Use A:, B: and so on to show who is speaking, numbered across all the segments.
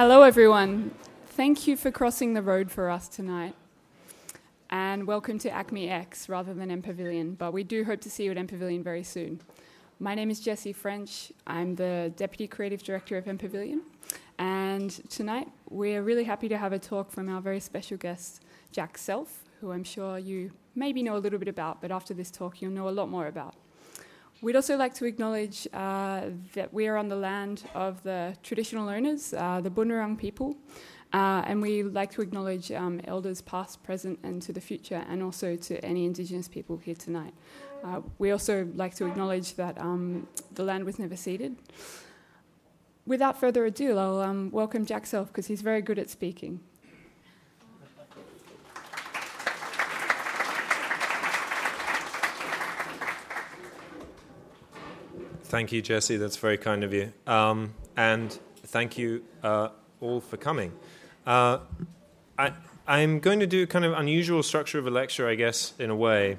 A: Hello, everyone. Thank you for crossing the road for us tonight. And welcome to Acme X rather than M Pavilion, but we do hope to see you at M Pavilion very soon. My name is Jessie French. I'm the Deputy Creative Director of M Pavilion. And tonight we're really happy to have a talk from our very special guest, Jack Self, who I'm sure you maybe know a little bit about, but after this talk you'll know a lot more about. We'd also like to acknowledge uh, that we are on the land of the traditional owners, uh, the Bunurong people, uh, and we like to acknowledge um, elders past, present, and to the future, and also to any Indigenous people here tonight. Uh, we also like to acknowledge that um, the land was never ceded. Without further ado, I'll um, welcome Jack Self because he's very good at speaking.
B: Thank you, Jesse. That's very kind of you. Um, and thank you uh, all for coming. Uh, I, I'm going to do kind of unusual structure of a lecture, I guess, in a way.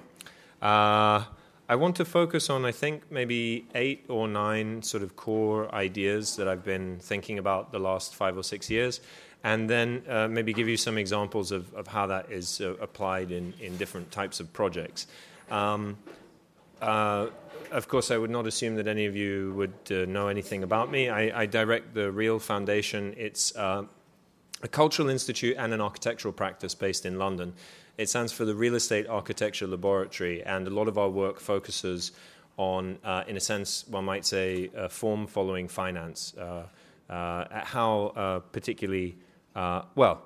B: Uh, I want to focus on, I think, maybe eight or nine sort of core ideas that I've been thinking about the last five or six years, and then uh, maybe give you some examples of, of how that is uh, applied in, in different types of projects. Um, uh, of course, I would not assume that any of you would uh, know anything about me. I, I, direct the Real Foundation. It's uh, a cultural institute and an architectural practice based in London. It stands for the Real Estate Architecture Laboratory, and a lot of our work focuses on, uh, in a sense, one might say, uh, form following finance. Uh, how particularly, well,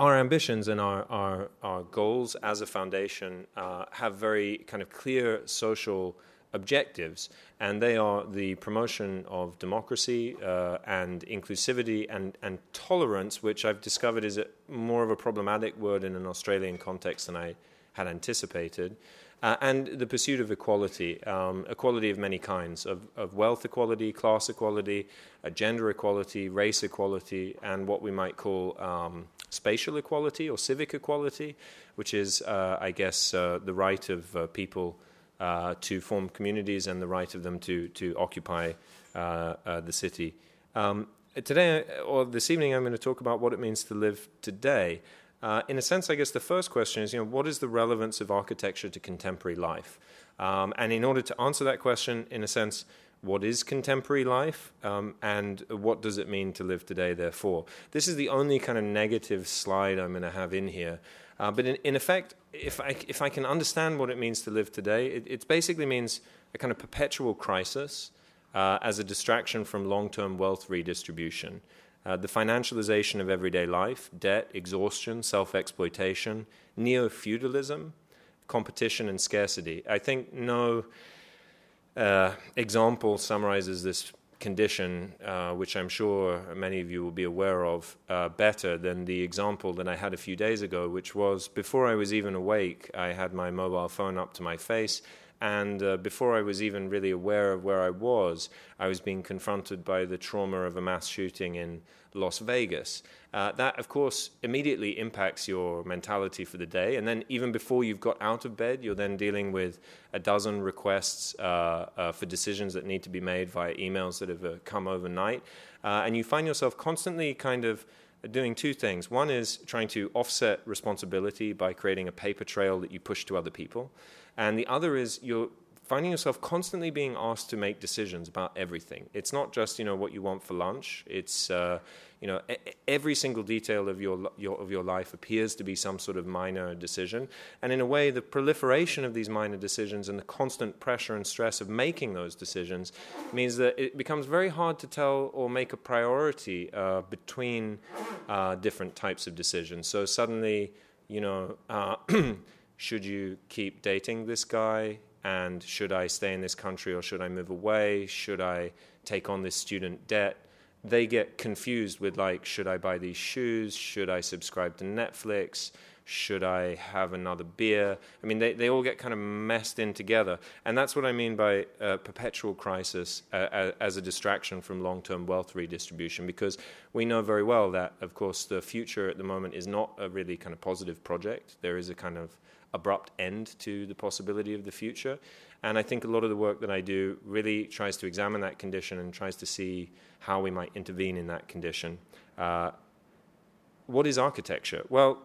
B: our ambitions and our, our, our goals as a foundation uh, have very kind of clear social objectives, and they are the promotion of democracy uh, and inclusivity and, and tolerance, which I've discovered is a, more of a problematic word in an Australian context than I had anticipated. Uh, and the pursuit of equality, um, equality of many kinds, of, of wealth equality, class equality, uh, gender equality, race equality, and what we might call um, spatial equality or civic equality, which is, uh, I guess, uh, the right of uh, people uh, to form communities and the right of them to, to occupy uh, uh, the city. Um, today, or this evening, I'm going to talk about what it means to live today. in a sense, I guess the first question is, you know, what is the relevance of architecture to contemporary life? Um, and in order to answer that question, in a sense, what is contemporary life um, and what does it mean to live today, therefore. This is the only kind of negative slide I'm going to have in here. Uh, but in, in, effect, if I, if I can understand what it means to live today, it, it basically means a kind of perpetual crisis uh, as a distraction from long term wealth redistribution. Uh, the financialization of everyday life, debt, exhaustion, self exploitation, neo feudalism, competition, and scarcity. I think no uh, example summarizes this condition, uh, which I'm sure many of you will be aware of, uh, better than the example that I had a few days ago, which was before I was even awake, I had my mobile phone up to my face. And uh, before I was even really aware of where I was, I was being confronted by the trauma of a mass shooting in Las Vegas. Uh, that, of course, immediately impacts your mentality for the day. And then, even before you've got out of bed, you're then dealing with a dozen requests uh, uh, for decisions that need to be made via emails that have uh, come overnight. Uh, and you find yourself constantly kind of doing two things. One is trying to offset responsibility by creating a paper trail that you push to other people. And the other is you're finding yourself constantly being asked to make decisions about everything. It's not just you know what you want for lunch. It's uh, you know every single detail of your, your of your life appears to be some sort of minor decision. And in a way, the proliferation of these minor decisions and the constant pressure and stress of making those decisions means that it becomes very hard to tell or make a priority uh, between uh, different types of decisions. So suddenly, you know. Should you keep dating this guy? and should I stay in this country or should I move away? Should I take on this student debt? They get confused with like, should I buy these shoes? Should I subscribe to Netflix? should I have another beer? I mean, they, they all get kind of messed in together. And that's what I mean by uh, perpetual crisis uh, as a distraction from long term wealth redistribution, because we know very well that, of course, the future at the moment is not a really kind of positive project. There is a kind of abrupt end to the possibility of the future. And I think a lot of the work that I do really tries to examine that condition and tries to see how we might intervene in that condition. Uh, what is architecture? Well,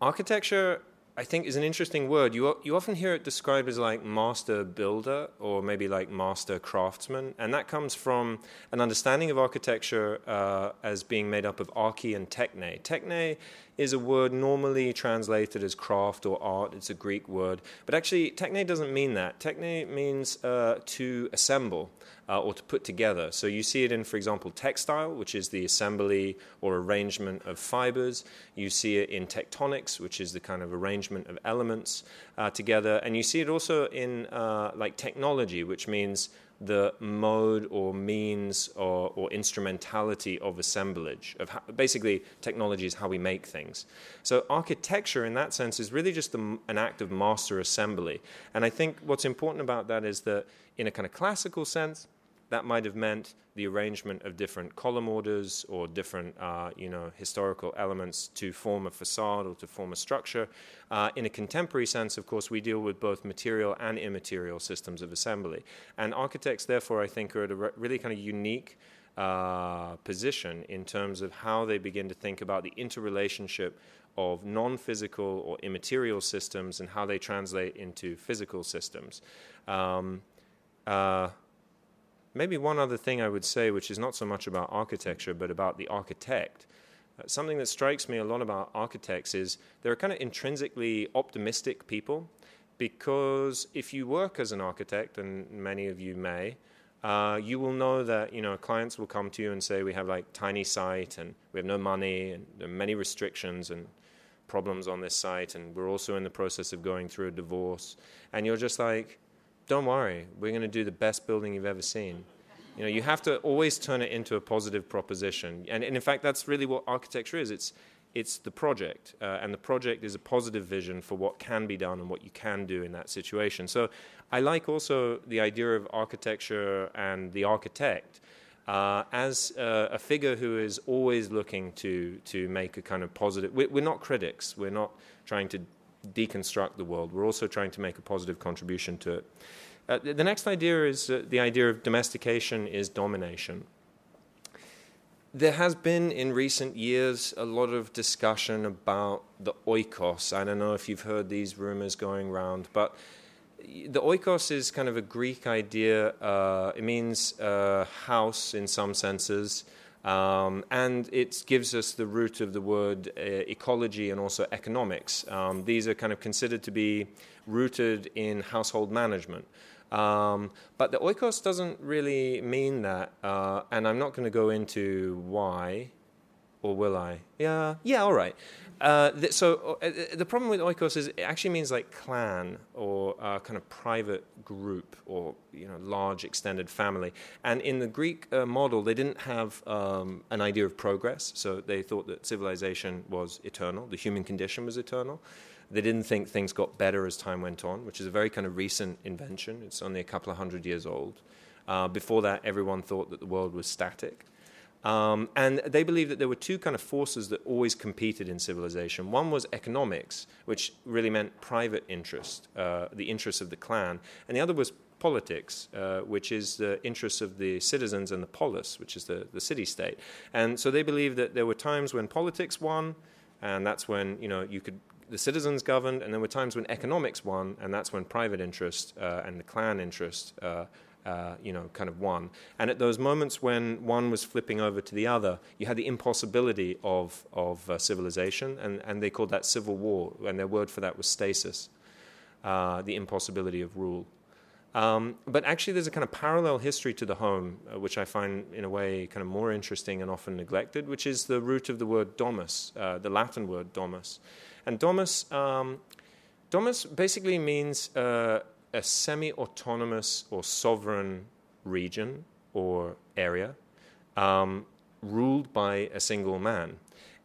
B: architecture, I think, is an interesting word. You, you often hear it described as like master builder or maybe like master craftsman, and that comes from an understanding of architecture uh, as being made up of archi and techne. Techne is a word normally translated as craft or art. It's a Greek word. But actually, techne doesn't mean that. Techne means uh, to assemble uh, or to put together. So you see it in, for example, textile, which is the assembly or arrangement of fibers. You see it in tectonics, which is the kind of arrangement of elements uh, together. And you see it also in uh, like technology, which means the mode or means or, or instrumentality of assemblage. Of how, basically, technology is how we make things. So architecture, in that sense, is really just the, an act of master assembly. And I think what's important about that is that, in a kind of classical sense, that might have meant the arrangement of different column orders or different, uh, you know, historical elements to form a facade or to form a structure. Uh, in a contemporary sense, of course, we deal with both material and immaterial systems of assembly. And architects, therefore, I think, are at a re- really kind of unique uh, position in terms of how they begin to think about the interrelationship of non physical or immaterial systems and how they translate into physical systems. Um, uh, Maybe one other thing I would say, which is not so much about architecture, but about the architect. Uh, something that strikes me a lot about architects is they're kind of intrinsically optimistic people because if you work as an architect, and many of you may, uh, you will know that you know clients will come to you and say we have like tiny site and we have no money and there are many restrictions and problems on this site and we're also in the process of going through a divorce and you're just like don't worry, we're going to do the best building you've ever seen. You know, you have to always turn it into a positive proposition. And, and in fact, that's really what architecture is. It's, it's the project, uh, and the project is a positive vision for what can be done and what you can do in that situation. So I like also the idea of architecture and the architect uh, as uh, a figure who is always looking to, to make a kind of positive. We're, we're not critics, we're not trying to deconstruct the world. We're also trying to make a positive contribution to it. Uh, the next idea is uh, the idea of domestication is domination. There has been in recent years a lot of discussion about the oikos. I don't know if you've heard these rumors going around, but the oikos is kind of a Greek idea. Uh, it means uh, house in some senses. Um, and it gives us the root of the word uh, ecology and also economics. Um, these are kind of considered to be rooted in household management. Um, but the oikos doesn't really mean that, uh, and I'm not going to go into why, or will I? Yeah, yeah, all right. Uh, th- so uh, uh, the problem with oikos is it actually means like clan or uh, kind of private group or you know large extended family. And in the Greek uh, model, they didn't have um, an idea of progress, so they thought that civilization was eternal, the human condition was eternal. They didn't think things got better as time went on, which is a very kind of recent invention. It's only a couple of hundred years old. Uh, before that, everyone thought that the world was static. Um, and they believed that there were two kind of forces that always competed in civilization. One was economics, which really meant private interest, uh, the interests of the clan, and the other was politics, uh, which is the interests of the citizens and the polis, which is the, the city state. And so they believed that there were times when politics won, and that's when you know you could the citizens governed, and there were times when economics won, and that's when private interest uh, and the clan interest uh, uh, you know, kind of one. And at those moments when one was flipping over to the other, you had the impossibility of, of uh, civilization, and, and they called that civil war, and their word for that was stasis, uh, the impossibility of rule. Um, but actually, there's a kind of parallel history to the home, uh, which I find in a way kind of more interesting and often neglected, which is the root of the word domus, uh, the Latin word domus. And domus, um, domus basically means a semi autonomous or sovereign region or area um, ruled by a single man.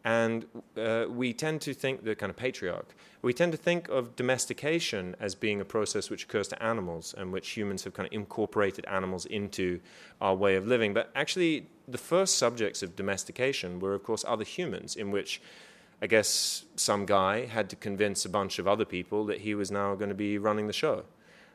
B: And uh, we tend to think the kind of patriarch. We tend to think of domestication as being a process which occurs to animals and which humans have kind of incorporated animals into our way of living. But actually, the first subjects of domestication were, of course, other humans, in which I guess some guy had to convince a bunch of other people that he was now going to be running the show.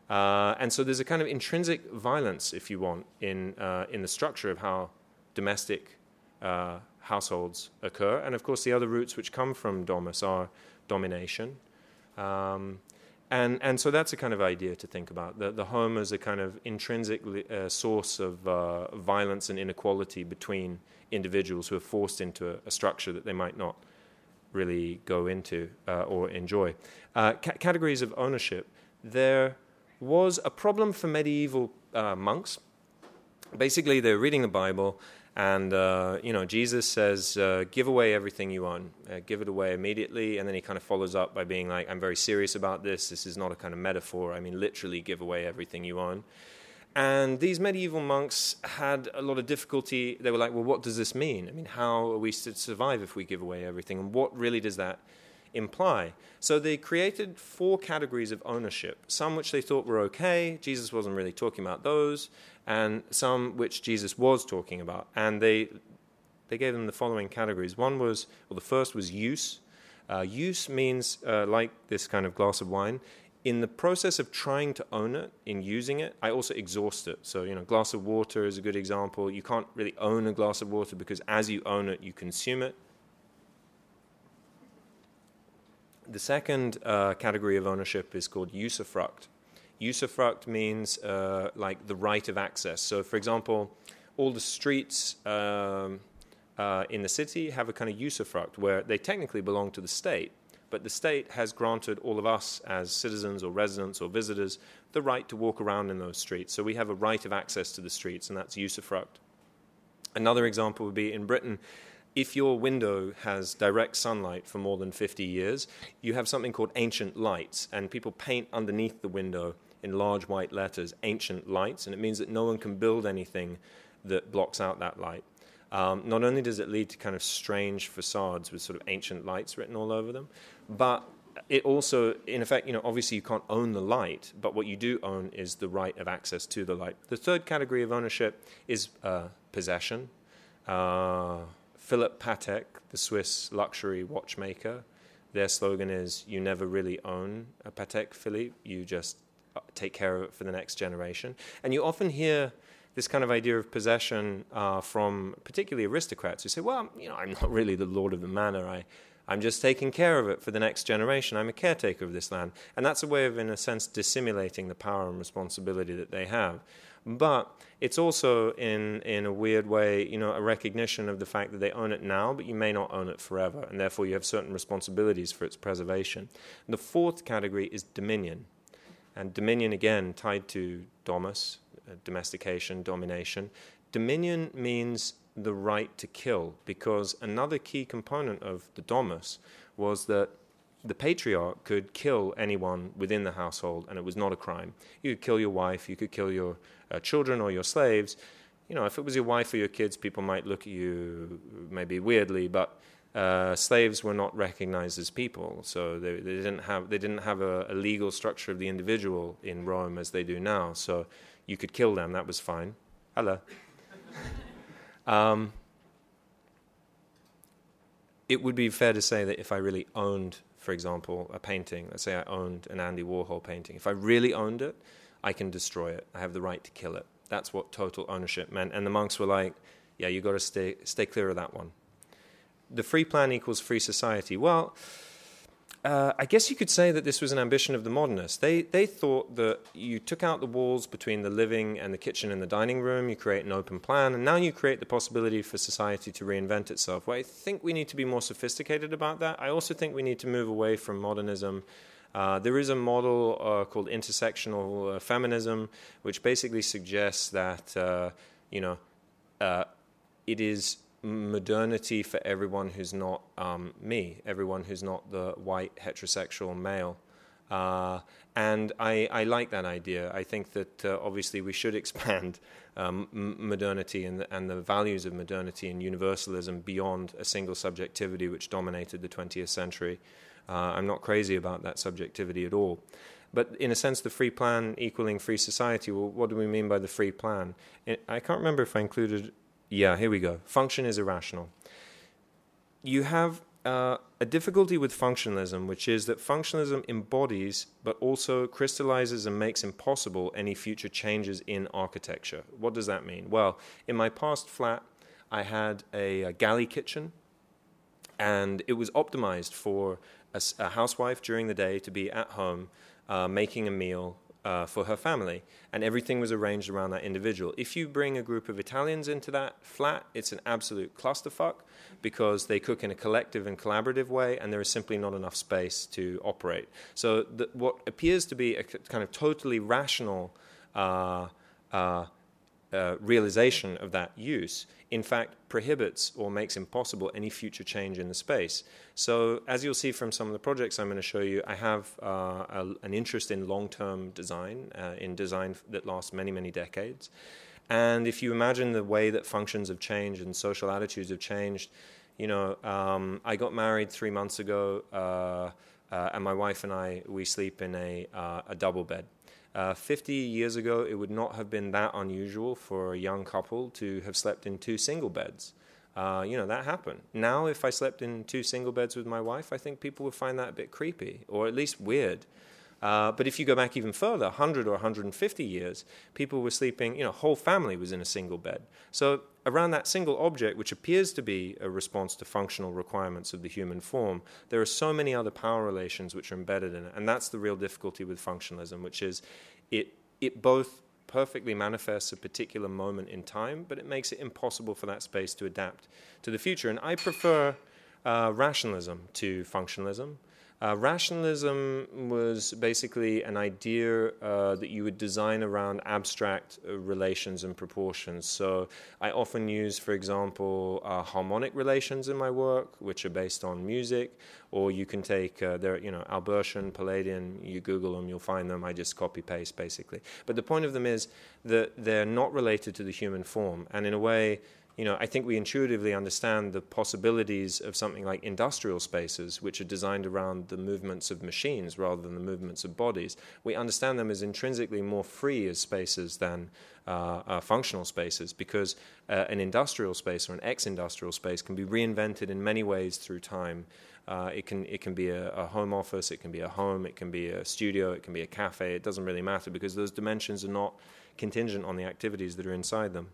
B: Uh, and so there's a kind of intrinsic violence, if you want, in, uh, in the structure of how domestic uh, households occur. And of course, the other roots which come from domus are domination. Um, and, and so that's a kind of idea to think about. The, the home as a kind of intrinsic uh, source of uh, violence and inequality between individuals who are forced into a, a structure that they might not really go into uh, or enjoy. Ca- categories of ownership. There was a problem for medieval uh, monks. Basically, they're reading the Bible, and uh, you know Jesus says, uh, "Give away everything you own. Uh, give it away immediately." And then he kind of follows up by being like, "I'm very serious about this. This is not a kind of metaphor. I mean, literally, give away everything you own." And these medieval monks had a lot of difficulty. They were like, well, what does this mean? I mean, how are we to survive if we give away everything? And what really does that imply? So they created four categories of ownership some which they thought were okay, Jesus wasn't really talking about those, and some which Jesus was talking about. And they, they gave them the following categories. One was, well, the first was use. Uh, use means, uh, like this kind of glass of wine, in the process of trying to own it, in using it, I also exhaust it. So, you know, glass of water is a good example. You can't really own a glass of water because as you own it, you consume it. The second uh, category of ownership is called usufruct. Usufruct means uh, like the right of access. So, for example, all the streets um, uh, in the city have a kind of usufruct where they technically belong to the state, but the state has granted all of us as citizens or residents or visitors the right to walk around in those streets. So we have a right of access to the streets, and that's usufruct. Another example would be in Britain. If your window has direct sunlight for more than 50 years, you have something called ancient lights, and people paint underneath the window in large white letters ancient lights, and it means that no one can build anything that blocks out that light. Um, not only does it lead to kind of strange facades with sort of ancient lights written all over them, but it also, in effect, you know, obviously you can't own the light, but what you do own is the right of access to the light. The third category of ownership is uh, possession. Uh, Philip Patek, the Swiss luxury watchmaker, their slogan is "You never really own a Patek Philippe. You just uh, take care of it for the next generation." And you often hear this kind of idea of possession uh, from particularly aristocrats who say, "Well, you know, I'm not really the lord of the manor. I I'm just taking care of it for the next generation. I'm a caretaker of this land. And that's a way of, in a sense, dissimulating the power and responsibility that they have. But it's also, in, in a weird way, you know, a recognition of the fact that they own it now, but you may not own it forever. And therefore, you have certain responsibilities for its preservation. And the fourth category is dominion. And dominion, again, tied to domus, uh, domestication, domination. Dominion means the right to kill because another key component of the domus was that the patriarch could kill anyone within the household and it was not a crime. You could kill your wife, you could kill your uh, children or your slaves. You know, if it was your wife or your kids, people might look at you maybe weirdly, but uh, slaves were not recognized as people, so they, they didn't have they didn't have a, a, legal structure of the individual in Rome as they do now. So you could kill them; that was fine. Hello. Um, it would be fair to say that if I really owned, for example, a painting, let's say I owned an Andy Warhol painting, if I really owned it, I can destroy it. I have the right to kill it. That's what total ownership meant. And the monks were like, yeah, you've got to stay, stay clear of that one. The free plan equals free society. Well, uh, I guess you could say that this was an ambition of the modernists. They, they thought that you took out the walls between the living and the kitchen and the dining room, you create an open plan, and now you create the possibility for society to reinvent itself. Well, I think we need to be more sophisticated about that. I also think we need to move away from modernism. Uh, there is a model uh, called intersectional uh, feminism, which basically suggests that, uh, you know, uh, it is modernity for everyone who's not um, me, everyone who's not the white heterosexual male. Uh, and I, I, like that idea. I think that uh, obviously we should expand um, modernity and the, and the values of modernity and universalism beyond a single subjectivity which dominated the 20th century. Uh, I'm not crazy about that subjectivity at all. But in a sense, the free plan equaling free society, well, what do we mean by the free plan? I can't remember if I included. Yeah, here we go. Function is irrational. You have uh, a difficulty with functionalism, which is that functionalism embodies but also crystallizes and makes impossible any future changes in architecture. What does that mean? Well, in my past flat, I had a, a galley kitchen, and it was optimized for a, a, housewife during the day to be at home uh, making a meal uh, for her family, and everything was arranged around that individual. If you bring a group of Italians into that flat, it's an absolute clusterfuck because they cook in a collective and collaborative way, and there is simply not enough space to operate. So, the, what appears to be a kind of totally rational uh, uh, uh realization of that use in fact prohibits or makes impossible any future change in the space. So, as you'll see from some of the projects I'm going to show you, I have uh, a, an interest in long term design, uh, in design that lasts many, many decades. And if you imagine the way that functions have changed and social attitudes have changed, you know, um, I got married three months ago, uh, uh and my wife and I, we sleep in a, a double bed. Uh, 50 years ago, it would not have been that unusual for a young couple to have slept in two single beds. Uh, you know, that happened. Now, if I slept in two single beds with my wife, I think people would find that a bit creepy or at least weird. Uh, but if you go back even further, 100 or 150 years, people were sleeping, you know, whole family was in a single bed. So around that single object, which appears to be a response to functional requirements of the human form, there are so many other power relations which are embedded in it. And that's the real difficulty with functionalism, which is it, it both perfectly manifests a particular moment in time, but it makes it impossible for that space to adapt to the future. And I prefer uh, rationalism to functionalism. Uh, rationalism was basically an idea uh, that you would design around abstract uh, relations and proportions. So I often use, for example, uh, harmonic relations in my work, which are based on music, or you can take uh, there, you know, Albertian, Palladian. You Google them, you'll find them. I just copy paste basically. But the point of them is that they're not related to the human form, and in a way you know, I think we intuitively understand the possibilities of something like industrial spaces, which are designed around the movements of machines rather than the movements of bodies. We understand them as intrinsically more free as spaces than uh, uh, functional spaces because uh, an industrial space or an ex-industrial space can be reinvented in many ways through time. Uh, it can it can be a, a, home office, it can be a home, it can be a studio, it can be a cafe. It doesn't really matter because those dimensions are not contingent on the activities that are inside them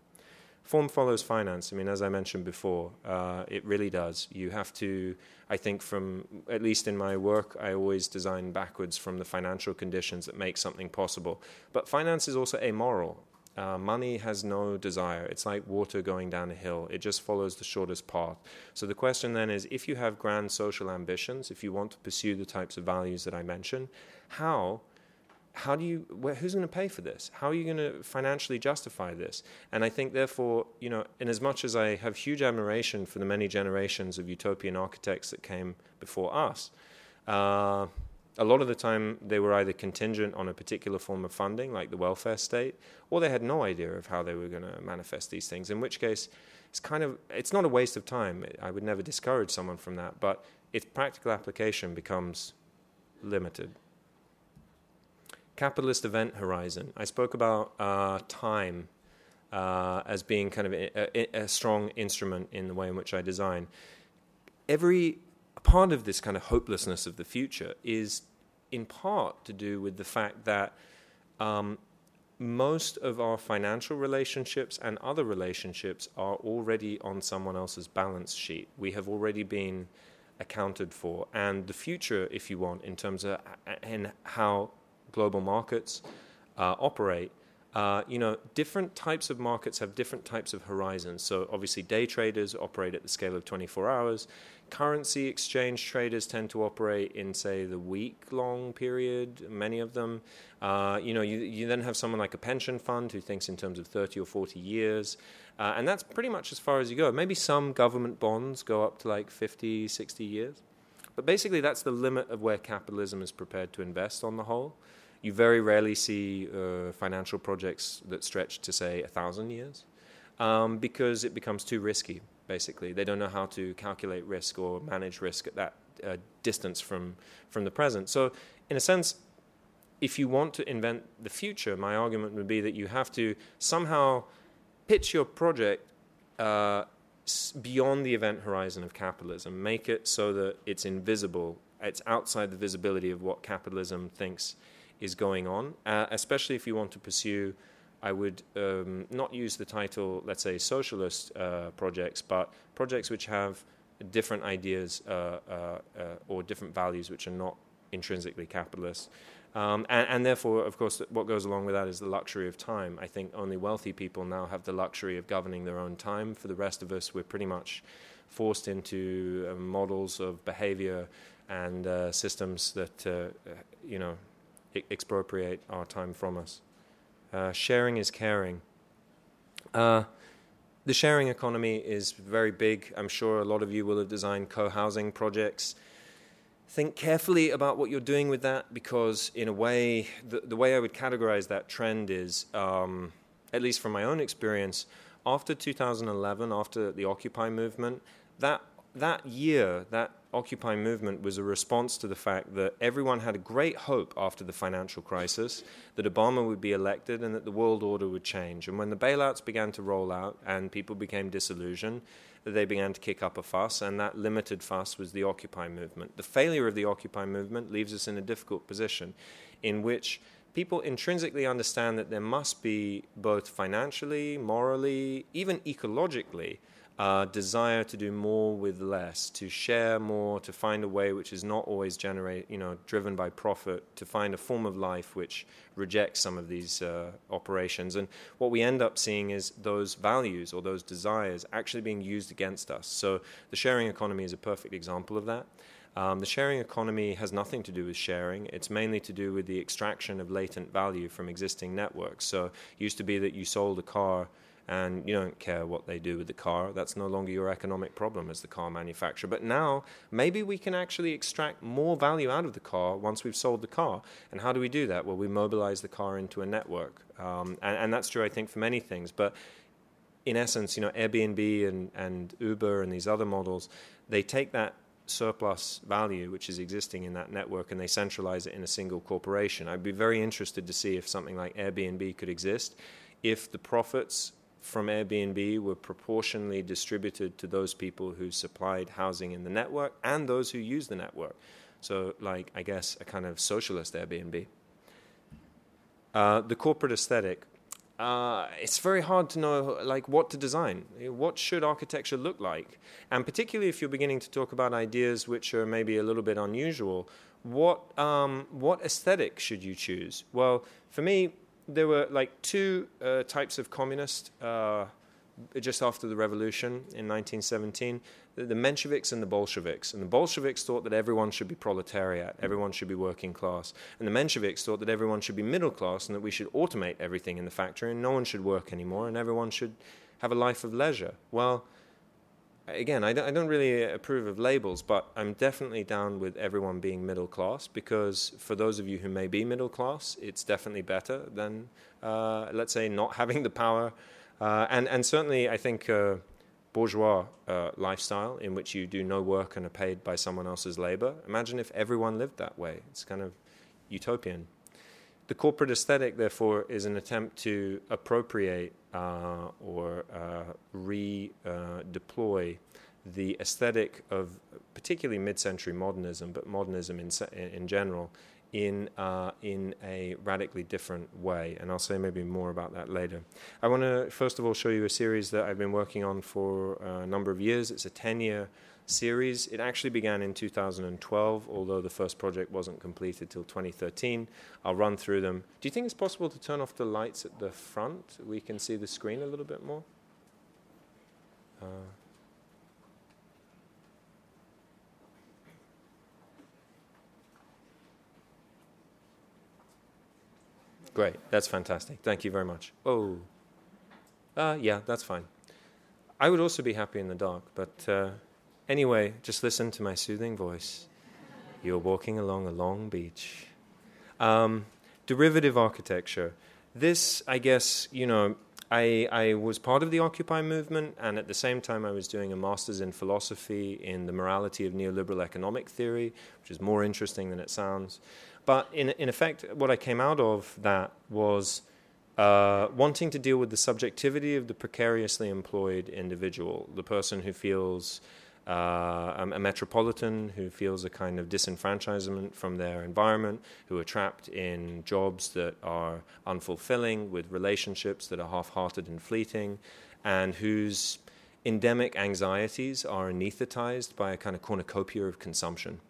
B: form follows finance. I mean, as I mentioned before, uh, it really does. You have to, I think, from at least in my work, I always design backwards from the financial conditions that make something possible. But finance is also amoral. Uh, money has no desire. It's like water going down a hill. It just follows the shortest path. So the question then is if you have grand social ambitions, if you want to pursue the types of values that I mentioned, how how do you where, who's going to pay for this? How are you going to financially justify this? And i think therefore you know in as much as i have huge admiration for the many generations of utopian architects that came before us uh, a lot of the time they were either contingent on a particular form of funding like the welfare state or they had no idea of how they were going to manifest these things in which case it's kind of it's not a waste of time. I would never discourage someone from that but its practical application becomes limited capitalist event horizon. I spoke about uh, time uh, as being kind of a, a, strong instrument in the way in which I design. Every part of this kind of hopelessness of the future is in part to do with the fact that um, most of our financial relationships and other relationships are already on someone else's balance sheet. We have already been accounted for, and the future, if you want, in terms of and how global markets uh, operate, uh, you know, different types of markets have different types of horizons. So obviously, day traders operate at the scale of 24 hours. Currency exchange traders tend to operate in, say, the week-long period. Many of them, uh, you know, you, you then have someone like a pension fund who thinks in terms of 30 or 40 years, uh, and that's pretty much as far as you go. Maybe some government bonds go up to like 50, 60 years. But basically, that's the limit of where capitalism is prepared to invest on the whole. You very rarely see uh, financial projects that stretch to, say, a thousand years um, because it becomes too risky, basically. They don't know how to calculate risk or manage risk at that uh, distance from, from the present. So, in a sense, if you want to invent the future, my argument would be that you have to somehow pitch your project uh, beyond the event horizon of capitalism. Make it so that it's invisible, it's outside the visibility of what capitalism thinks is going on, uh, especially if you want to pursue. I would um, not use the title, let's say, socialist uh, projects, but projects which have different ideas uh, uh, uh or different values which are not intrinsically capitalist. Um, and, and, therefore, of course, what goes along with that is the luxury of time. I think only wealthy people now have the luxury of governing their own time. For the rest of us, we're pretty much forced into uh, models of behavior and uh, systems that, uh, you know, expropriate our time from us. Uh, sharing is caring. Uh, the sharing economy is very big. I'm sure a lot of you will have designed co housing projects think carefully about what you're doing with that because, in a way, the, the way I would categorize that trend is, um, at least from my own experience, after 2011, after the Occupy movement, that that year, that Occupy movement was a response to the fact that everyone had a great hope after the financial crisis that Obama would be elected and that the world order would change. And when the bailouts began to roll out and people became disillusioned, they began to kick up a fuss, and that limited fuss was the Occupy movement. The failure of the Occupy movement leaves us in a difficult position in which people intrinsically understand that there must be both financially, morally, even ecologically, uh, desire to do more with less, to share more, to find a way which is not always generate, you know, driven by profit, to find a form of life which rejects some of these uh, operations. And what we end up seeing is those values or those desires actually being used against us. So the sharing economy is a perfect example of that. Um, the sharing economy has nothing to do with sharing. It's mainly to do with the extraction of latent value from existing networks. So it used to be that you sold a car and you don't care what they do with the car. That's no longer your economic problem as the car manufacturer. But now, maybe we can actually extract more value out of the car once we've sold the car. And how do we do that? Well, we mobilize the car into a network. Um, and, and that's true, I think, for many things. But in essence, you know, Airbnb and, and Uber and these other models, they take that surplus value which is existing in that network and they centralize it in a single corporation. I'd be very interested to see if something like Airbnb could exist if the profits from Airbnb were proportionally distributed to those people who supplied housing in the network and those who use the network. So, like, I guess a kind of socialist Airbnb. Uh, the corporate aesthetic. Uh, it's very hard to know like what to design. What should architecture look like? And particularly if you're beginning to talk about ideas which are maybe a little bit unusual, what um, what aesthetic should you choose? Well, for me, there were like two uh, types of communists uh, just after the revolution in 1917 the, the, Mensheviks and the Bolsheviks. And the Bolsheviks thought that everyone should be proletariat, everyone should be working class. And the Mensheviks thought that everyone should be middle class and that we should automate everything in the factory and no one should work anymore and everyone should have a life of leisure. Well, again, I don't, I don't, really approve of labels, but I'm definitely down with everyone being middle class because for those of you who may be middle class, it's definitely better than, uh, let's say, not having the power. Uh, and, and certainly, I think uh, bourgeois uh, lifestyle in which you do no work and are paid by someone else's labor. Imagine if everyone lived that way. It's kind of utopian. The corporate aesthetic, therefore, is an attempt to appropriate uh, or uh, redeploy the aesthetic of particularly mid-century modernism, but modernism in, in general, in uh, in a radically different way. And I'll say maybe more about that later. I want to first of all show you a series that I've been working on for a number of years. It's a ten-year series. It actually began in 2012, although the first project wasn't completed till 2013. I'll run through them. Do you think it's possible to turn off the lights at the front? We can see the screen a little bit more. Uh, Great, that's fantastic. Thank you very much. Oh, uh, yeah, that's fine. I would also be happy in the dark, but uh, Anyway, just listen to my soothing voice. You're walking along a long beach. Um, derivative architecture. This, I guess, you know, I, I was part of the Occupy movement, and at the same time, I was doing a master's in philosophy in the morality of neoliberal economic theory, which is more interesting than it sounds. But in, in effect, what I came out of that was uh, wanting to deal with the subjectivity of the precariously employed individual, the person who feels uh, a, metropolitan who feels a kind of disenfranchisement from their environment, who are trapped in jobs that are unfulfilling, with relationships that are half hearted and fleeting, and whose endemic anxieties are anesthetized by a kind of cornucopia of consumption.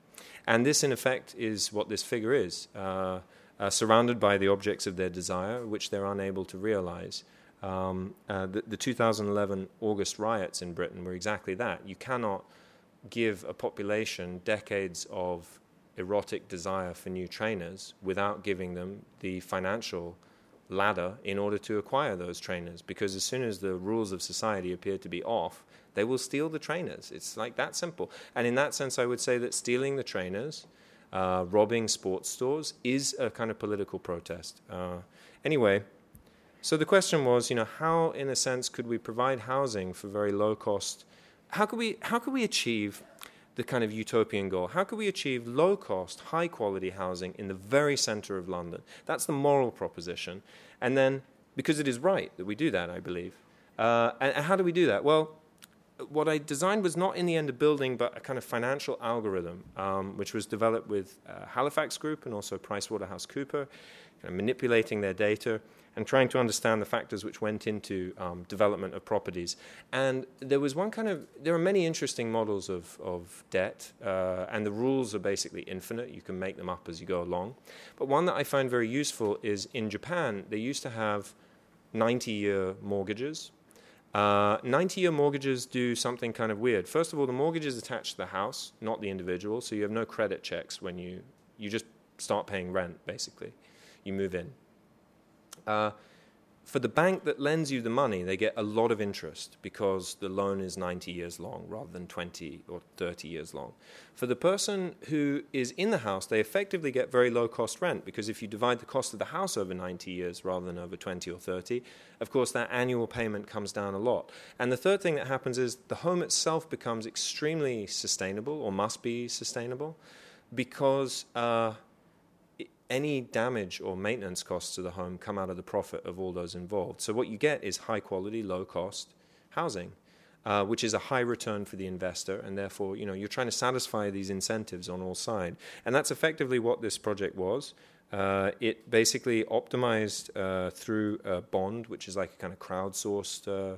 B: And this, in effect, is what this figure is. Uh, uh, surrounded by the objects of their desire, which they're unable to realize. Um, uh, the, the 2011 August riots in Britain were exactly that. You cannot give a population decades of erotic desire for new trainers without giving them the financial ladder in order to acquire those trainers. Because as soon as the rules of society appear to be off, they will steal the trainers. It's like that simple. And in that sense, I would say that stealing the trainers, uh, robbing sports stores, is a kind of political protest. Uh, anyway, so the question was, you know, how, in a sense, could we provide housing for very low cost? How could we, how could we achieve the kind of utopian goal? How could we achieve low cost, high quality housing in the very center of London? That's the moral proposition. And then, because it is right that we do that, I believe. Uh, and, and how do we do that? Well, what I designed was not in the end a building, but a kind of financial algorithm, um, which was developed with uh, Halifax Group and also PricewaterhouseCooper, kind of manipulating their data and trying to understand the factors which went into um, development of properties. And there was one kind of, there are many interesting models of, of debt, uh, and the rules are basically infinite. You can make them up as you go along. But one that I find very useful is in Japan, they used to have 90 year mortgages. 90 uh, year mortgages do something kind of weird. First of all, the mortgage is attached to the house, not the individual, so you have no credit checks when you, you just start paying rent, basically. You move in. Uh, for the bank that lends you the money, they get a lot of interest because the loan is 90 years long rather than 20 or 30 years long. For the person who is in the house, they effectively get very low cost rent because if you divide the cost of the house over 90 years rather than over 20 or 30, of course, that annual payment comes down a lot. And the third thing that happens is the home itself becomes extremely sustainable or must be sustainable because. Uh, any damage or maintenance costs to the home come out of the profit of all those involved. So what you get is high quality, low cost housing, uh, which is a high return for the investor, and therefore you know you're trying to satisfy these incentives on all sides, and that's effectively what this project was. Uh, it basically optimized uh, through a bond, which is like a kind of crowdsourced uh,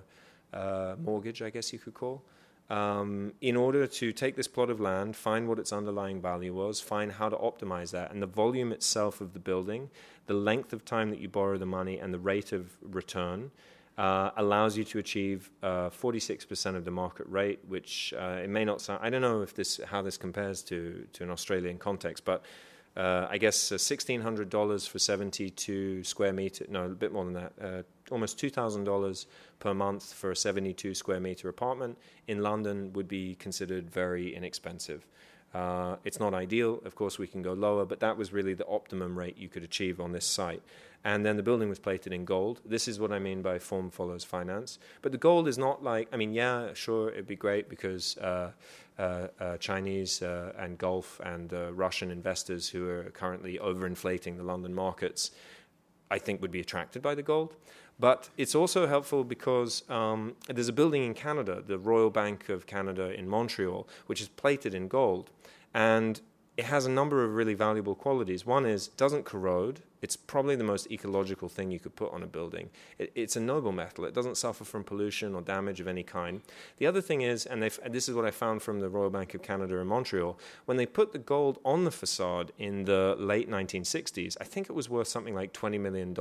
B: uh, mortgage, I guess you could call um, in order to take this plot of land, find what its underlying value was, find how to optimize that, and the volume itself of the building, the length of time that you borrow the money, and the rate of return. Uh, allows you to achieve uh, 46% of the market rate, which uh, it may not sound. I don't know if this how this compares to to an Australian context, but uh, I guess $1,600 uh, for 72 square meter, no, a bit more than that, uh, almost $2,000 per month for a 72 square meter apartment in London would be considered very inexpensive. Uh, it's not ideal, of course, we can go lower, but that was really the optimum rate you could achieve on this site. And then the building was plated in gold. This is what I mean by form follows finance. But the gold is not like, I mean, yeah, sure, it'd be great because uh, uh, uh, Chinese uh, and Gulf and Russian investors who are currently overinflating the London markets, I think, would be attracted by the gold. But it's also helpful because um, there's a building in Canada, the Royal Bank of Canada in Montreal, which is plated in gold. And it has a number of really valuable qualities. One is it doesn't corrode. It's probably the most ecological thing you could put on a building. It, it's a noble metal. It doesn't suffer from pollution or damage of any kind. The other thing is, and, and this is what I found from the Royal Bank of Canada in Montreal, when they put the gold on the facade in the late 1960s, I think it was worth something like $20 million.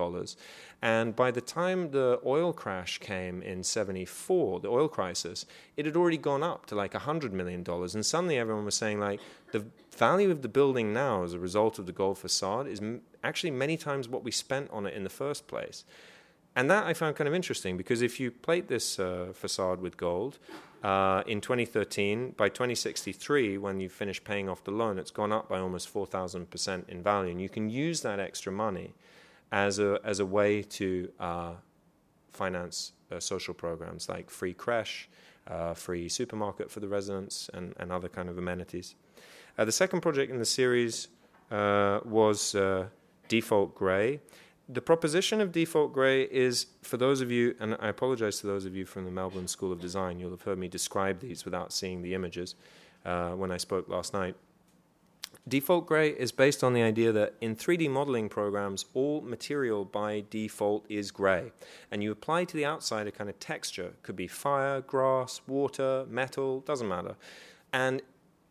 B: And by the time the oil crash came in 74, the oil crisis, it had already gone up to like $100 million. And suddenly everyone was saying, like, the value of the building now as a result of the gold facade is m- actually many times what we spent on it in the first place. and that I found kind of interesting because if you plate this uh, facade with gold, uh, in 2013, by 2063, when you finish paying off the loan, it's gone up by almost 4,000% in value. And you can use that extra money as a, as a way to uh, finance uh, social programs like free creche, uh, free supermarket for the residents, and, and other kind of amenities. Uh, the second project in the series uh, was Default Grey the proposition of default grey is for those of you, and I apologize to those of you from the Melbourne School of Design, you'll have heard me describe these without seeing the images uh, when I spoke last night. Default grey is based on the idea that in 3D modeling programs, all material by default is grey. And you apply to the outside a kind of texture. Could be fire, grass, water, metal, doesn't matter. And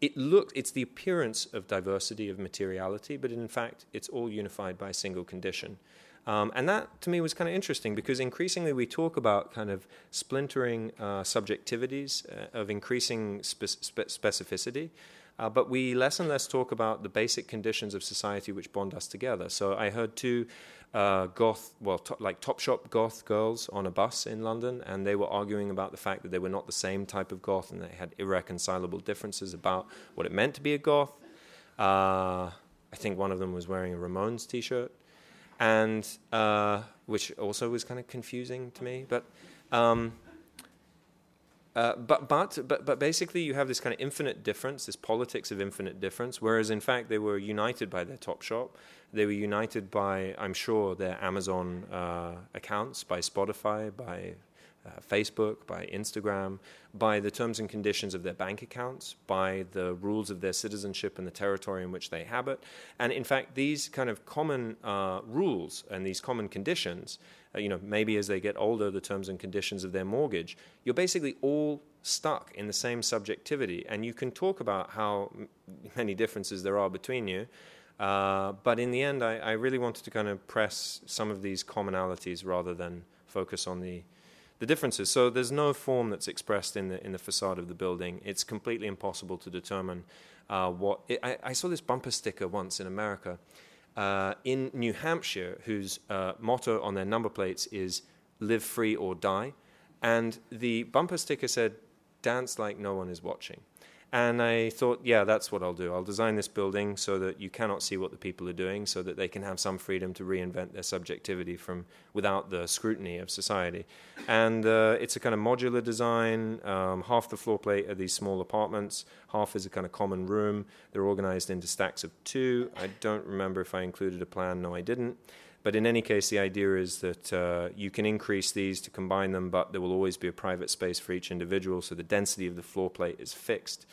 B: it look, it's the appearance of diversity of materiality, but in fact, it's all unified by a single condition. Um, and that to me was kind of interesting because increasingly we talk about kind of splintering uh, subjectivities uh, of increasing spe- spe- specificity. Uh, but we less and less talk about the basic conditions of society which bond us together. So I heard two uh, goth, well, to, like Topshop goth girls on a bus in London, and they were arguing about the fact that they were not the same type of goth and they had irreconcilable differences about what it meant to be a goth. Uh, I think one of them was wearing a Ramones t shirt and uh, which also was kind of confusing to me. But, um, uh, but, but, but, but basically, you have this kind of infinite difference, this politics of infinite difference, whereas in fact they were united by their Topshop. They were united by, I'm sure, their Amazon uh, accounts, by Spotify, by uh, Facebook, by Instagram, by the terms and conditions of their bank accounts, by the rules of their citizenship and the territory in which they habit. And in fact, these kind of common uh, rules and these common conditions, uh, you know, maybe as they get older, the terms and conditions of their mortgage, you're basically all stuck in the same subjectivity. And you can talk about how many differences there are between you. Uh, but in the end, I, I really wanted to kind of press some of these commonalities rather than focus on the the differences. So there's no form that's expressed in the in the facade of the building. It's completely impossible to determine uh, what. It, I, I, saw this bumper sticker once in America, uh, in New Hampshire, whose uh, motto on their number plates is "Live free or die," and the bumper sticker said, "Dance like no one is watching." And I thought, yeah, that's what I'll do. I'll design this building so that you cannot see what the people are doing, so that they can have some freedom to reinvent their subjectivity from without the scrutiny of society. And uh, it's a kind of modular design. Um, half the floor plate are these small apartments. Half is a kind of common room. They're organized into stacks of two. I don't remember if I included a plan. No, I didn't. But in any case, the idea is that uh, you can increase these to combine them, but there will always be a private space for each individual. So the density of the floor plate is fixed.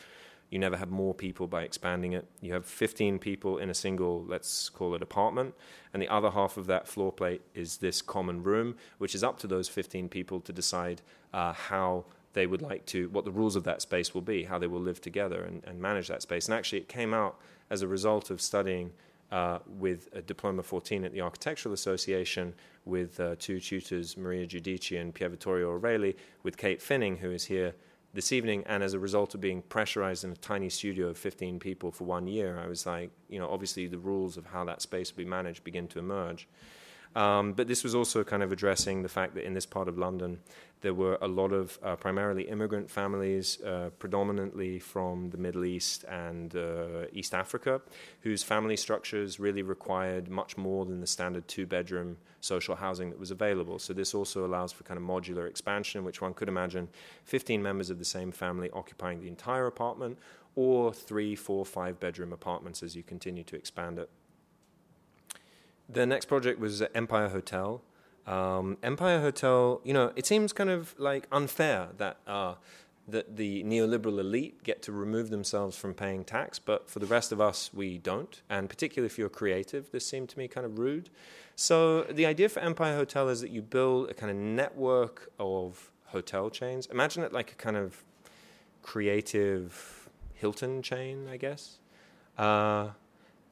B: You never have more people by expanding it. You have 15 people in a single, let's call it apartment, and the other half of that floor plate is this common room, which is up to those 15 people to decide uh, how they would like to, what the rules of that space will be, how they will live together and, and manage that space. And actually, it came out as a result of studying uh, with a Diploma 14 at the Architectural Association with uh, two tutors, Maria Giudici and Pier Vittorio Aureli, with Kate Finning, who is here this evening. And as a result of being pressurized in a tiny studio of 15 people for one year, I was like, you know, obviously the rules of how that space will be managed begin to emerge. Um, but this was also kind of addressing the fact that in this part of London, there were a lot of uh, primarily immigrant families, uh, predominantly from the Middle East and uh, East Africa, whose family structures really required much more than the standard two bedroom social housing that was available. So, this also allows for kind of modular expansion, which one could imagine 15 members of the same family occupying the entire apartment, or three, four, five bedroom apartments as you continue to expand it. The next project was Empire Hotel. Um, Empire Hotel, you know, it seems kind of like unfair that uh, that the neoliberal elite get to remove themselves from paying tax, but for the rest of us, we don't. And particularly if you're creative, this seemed to me kind of rude. So the idea for Empire Hotel is that you build a kind of network of hotel chains. Imagine it like a kind of creative Hilton chain, I guess. Uh,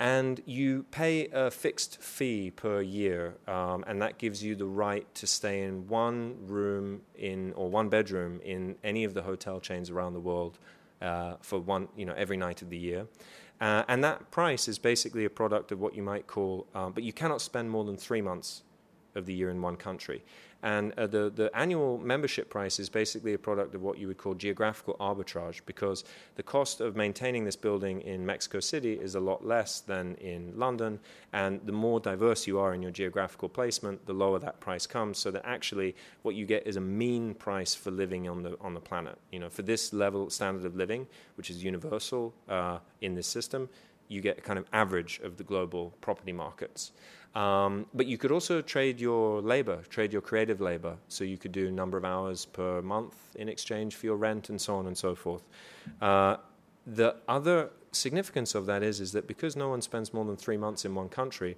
B: and you pay a fixed fee per year, um, and that gives you the right to stay in one room in or one bedroom in any of the hotel chains around the world uh, for one, you know, every night of the year. Uh, and that price is basically a product of what you might call, um, but you cannot spend more than three months of the year in one country. And uh, the, the annual membership price is basically a product of what you would call geographical arbitrage because the cost of maintaining this building in Mexico City is a lot less than in London. And the more diverse you are in your geographical placement, the lower that price comes. So that actually what you get is a mean price for living on the, on the planet. You know, for this level standard of living, which is universal uh, in this system, you get a kind of average of the global property markets. Um, but you could also trade your labor, trade your creative labor. So you could do a number of hours per month in exchange for your rent and so on and so forth. Uh, the other significance of that is, is that because no one spends more than three months in one country,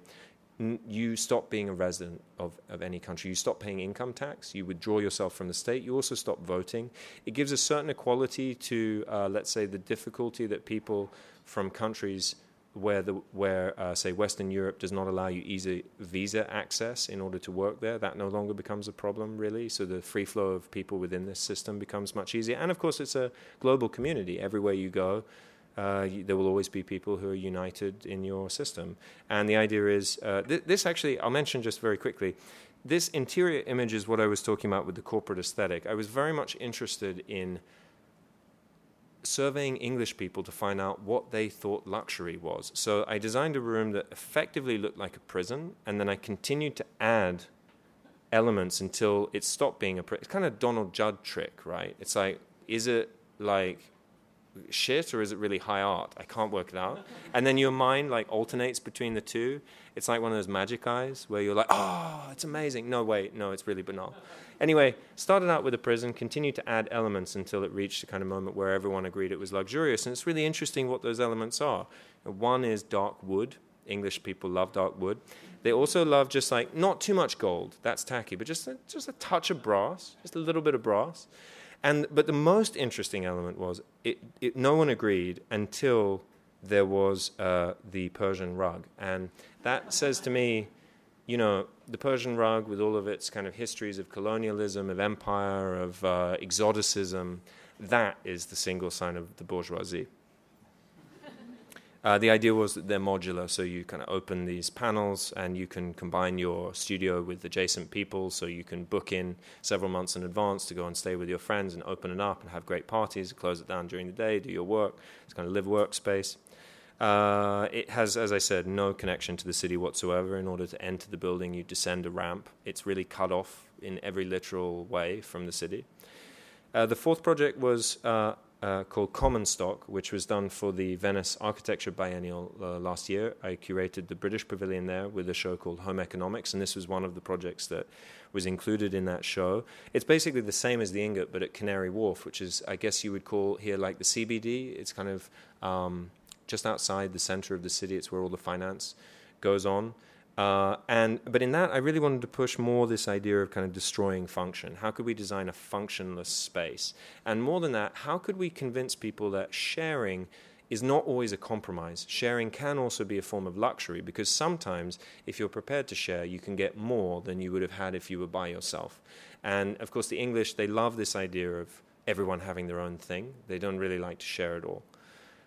B: n- you stop being a resident of, of any country. You stop paying income tax. You withdraw yourself from the state. You also stop voting. It gives a certain equality to, uh, let's say, the difficulty that people from countries where the where uh, say Western Europe does not allow you easy visa access in order to work there, that no longer becomes a problem really. So the free flow of people within this system becomes much easier. And of course, it's a global community. Everywhere you go, uh, there will always be people who are united in your system. And the idea is uh, th- this actually, I'll mention just very quickly. This interior image is what I was talking about with the corporate aesthetic. I was very much interested in surveying English people to find out what they thought luxury was. So I designed a room that effectively looked like a prison, and then I continued to add elements until it stopped being a prison. It's kind of Donald Judd trick, right? It's like, is it like shit or is it really high art? I can't work it out. And then your mind like alternates between the two. It's like one of those magic eyes where you're like, oh, it's amazing. No, wait, no, it's really banal. Anyway, started out with a prison, continued to add elements until it reached a kind of moment where everyone agreed it was luxurious. And it's really interesting what those elements are. One is dark wood. English people love dark wood. They also love just like not too much gold. That's tacky, but just a, just a touch of brass, just a little bit of brass. And but the most interesting element was it, it no one agreed until there was uh, the Persian rug, and that says to me you know, the Persian rug, with all of its kind of histories of colonialism, of empire, of uh, exoticism, that is the single sign of the bourgeoisie. Uh, the idea was that they're modular, so you kind of open these panels and you can combine your studio with adjacent people, so you can book in several months in advance to go and stay with your friends and open it up and have great parties, close it down during the day, do your work. It's kind of live workspace. Uh, it has, as I said, no connection to the city whatsoever. In order to enter the building, you descend a ramp. It's really cut off in every literal way from the city. Uh, the fourth project was uh, called Common Stock, which was done for the Venice Architecture Biennial uh, last year. I curated the British Pavilion there with a show called Home Economics, and this was one of the projects that was included in that show. It's basically the same as the Ingot, but at Canary Wharf, which is, I guess, you would call here like the CBD. It's kind of um, just outside the center of the city. It's where all the finance goes on. Uh, and but in that, I really wanted to push more this idea of kind of destroying function. How could we design a functionless space? And more than that, how could we convince people that sharing is not always a compromise? Sharing can also be a form of luxury because sometimes, if you're prepared to share, you can get more than you would have had if you were by yourself. And of course, the English they love this idea of everyone having their own thing. They don't really like to share at all.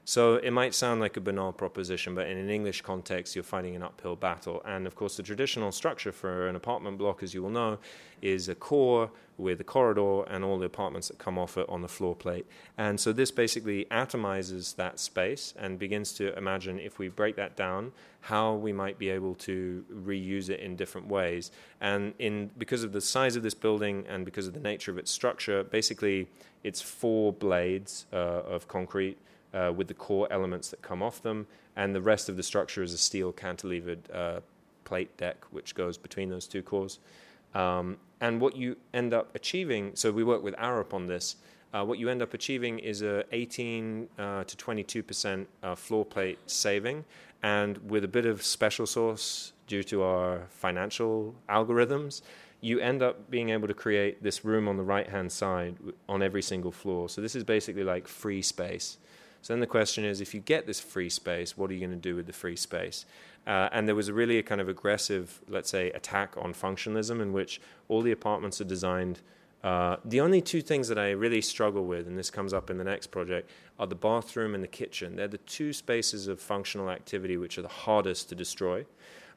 B: So it might sound like a banal proposition, but in an English context, you're fighting an uphill battle. And of course, the traditional structure for an apartment block, as you will know, is a core with a corridor and all the apartments that come off it on the floor plate. And so this basically atomizes that space and begins to imagine if we break that down, how we might be able to reuse it in different ways. And in because of the size of this building and because of the nature of its structure, basically it's four blades uh, of concrete uh, with the core elements that come off them, and the rest of the structure is a steel cantilevered uh, plate deck which goes between those two cores. Um, and what you end up achieving, so we work with Arup on this. Uh, what you end up achieving is a 18 uh, to 22 percent uh, floor plate saving, and with a bit of special sauce due to our financial algorithms, you end up being able to create this room on the right hand side on every single floor. So this is basically like free space. So then the question is, if you get this free space, what are you going to do with the free space? Uh, and there was a really a kind of aggressive, let's say, attack on functionalism in which all the apartments are designed. Uh, the only two things that I really struggle with, and this comes up in the next project, are the bathroom and the kitchen. They're the two spaces of functional activity which are the hardest to destroy.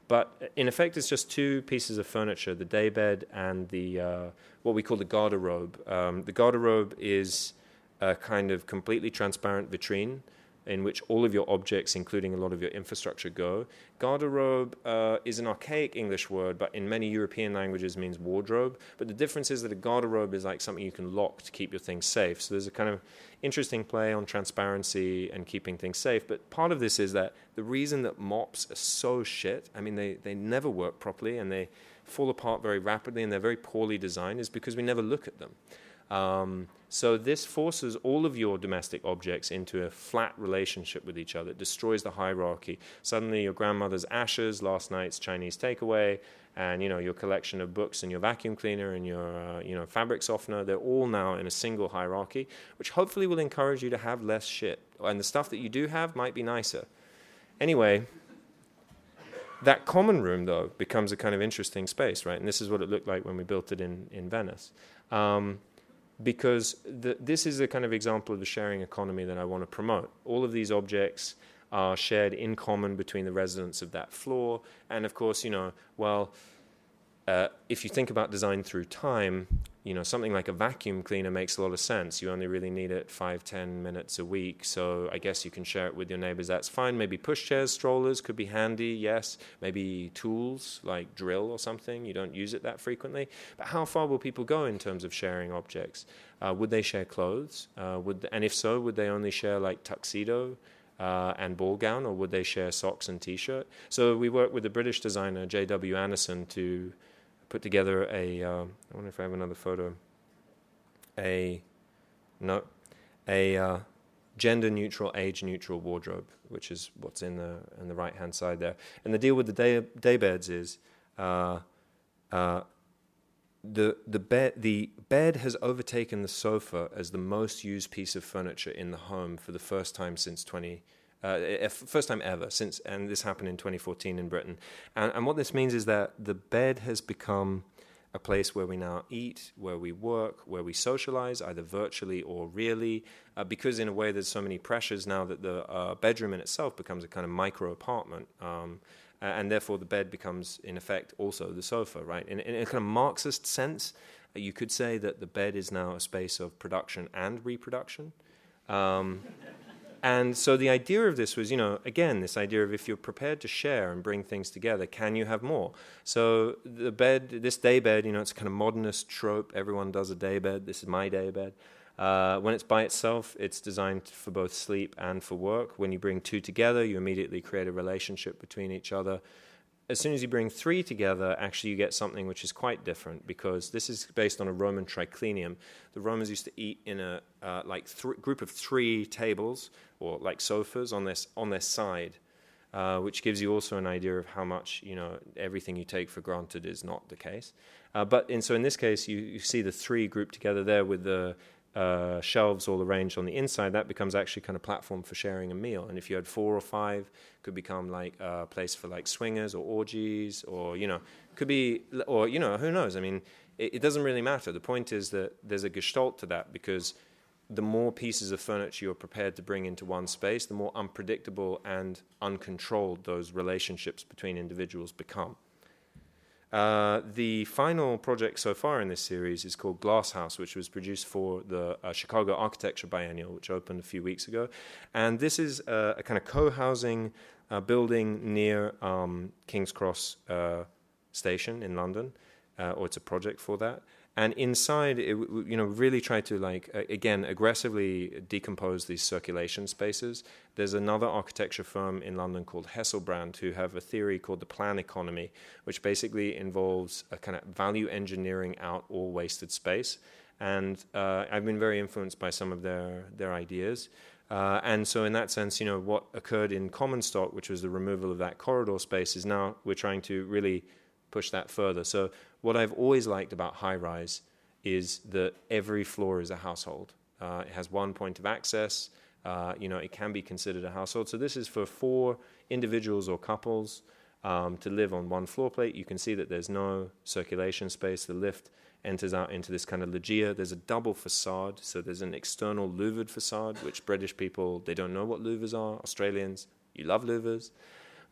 B: but in effect, it's just two pieces of furniture: the daybed and the uh, what we call the garderobe. Um, the garderobe is a kind of completely transparent vitrine in which all of your objects, including a lot of your infrastructure, go. Garderobe uh, is an archaic English word, but in many European languages means wardrobe. But the difference is that a garderobe is like something you can lock to keep your things safe. So there's a kind of interesting play on transparency and keeping things safe. But part of this is that the reason that mops are so shit, I mean, they, they never work properly and they fall apart very rapidly and they're very poorly designed, is because we never look at them. Um, so this forces all of your domestic objects into a flat relationship with each other. It destroys the hierarchy. Suddenly, your grandmother's ashes, last night's Chinese takeaway, and you know your collection of books and your vacuum cleaner and your uh, you know fabric softener—they're all now in a single hierarchy, which hopefully will encourage you to have less shit. And the stuff that you do have might be nicer. Anyway, that common room, though, becomes a kind of interesting space, right? And this is what it looked like when we built it in, in Venice. Um, because the, this is a kind of example of the sharing economy that I want to promote. All of these objects are shared in common between the residents of that floor. And of course, you know, well, uh, if you think about design through time, you know, something like a vacuum cleaner makes a lot of sense. You only really need it five, ten minutes a week. So I guess you can share it with your neighbors. That's fine. Maybe pushchairs, strollers could be handy, yes. Maybe tools like drill or something. You don't use it that frequently. But how far will people go in terms of sharing objects? Uh, would they share clothes? Uh, would, and if so, would they only share like tuxedo? Uh, and ball gown, or would they share socks and t-shirt? So we worked with the British designer J.W. Anderson to put together a. Uh, I wonder if I have another photo. A no, a uh, gender neutral, age neutral wardrobe, which is what's in the in the right hand side there. And the deal with the day day beds is. Uh, uh, the the bed the bed has overtaken the sofa as the most used piece of furniture in the home for the first time since 20 uh, first time ever since, and this happened in 2014 in Britain. And, and what this means is that the bed has become a place where we now eat, where we work, where we socialize, either virtually or really, uh, because in a way there's so many pressures now that the uh, bedroom in itself becomes a kind of micro apartment. Um, and therefore, the bed becomes, in effect, also the sofa, right? In, in a kind of Marxist sense, you could say that the bed is now a space of production and reproduction. Um, and so the idea of this was, you know, again, this idea of if you're prepared to share and bring things together, can you have more? So the bed, this day bed, you know, it's kind of modernist trope. Everyone does a day bed. This is my day bed. Uh, when it's by itself, it's designed for both sleep and for work. When you bring two together, you immediately create a relationship between each other as soon as you bring three together, actually you get something which is quite different because this is based on a Roman triclinium. The Romans used to eat in a uh, like th- group of three tables or like sofas on this on their side, uh, which gives you also an idea of how much you know everything you take for granted is not the case. Uh, but in, so in this case, you, you see the three grouped together there with the uh, shelves all arranged on the inside, that becomes actually kind of platform for sharing a meal. And if you had four or five, could become like a place for like swingers or orgies, or you know, could be, or you know, who knows? I mean, it, it doesn't really matter. The point is that there's a gestalt to that because the more pieces of furniture you're prepared to bring into one space, the more unpredictable and uncontrolled those relationships between individuals become. Uh, the final project so far in this series is called Glass House, which was produced for the uh, Chicago Architecture Biennial, which opened a few weeks ago. And this is a, a kind of co housing uh, building near um, King's Cross uh, Station in London, uh, or it's a project for that and inside it, you know really try to like again aggressively decompose these circulation spaces. There's another architecture firm in london called hesselbrand who have a theory called the plan economy which basically involves a kind of value engineering out all wasted space. And uh, i've been very influenced by some of their their ideas. Uh, and so, in that sense, you know, what occurred in Common Stock, which was the removal of that corridor space, is now we're trying to really push that further. So, what I've always liked about high rise is that every floor is a household. Uh, it has one point of access. Uh, you know, it can be considered a household. So this is for four individuals or couples um, to live on one floor plate. You can see that there's no circulation space. The lift enters out into this kind of loggia. There's a double facade, so there's an external louvered facade, which British people they don't know what louvers are. Australians, you love louvers.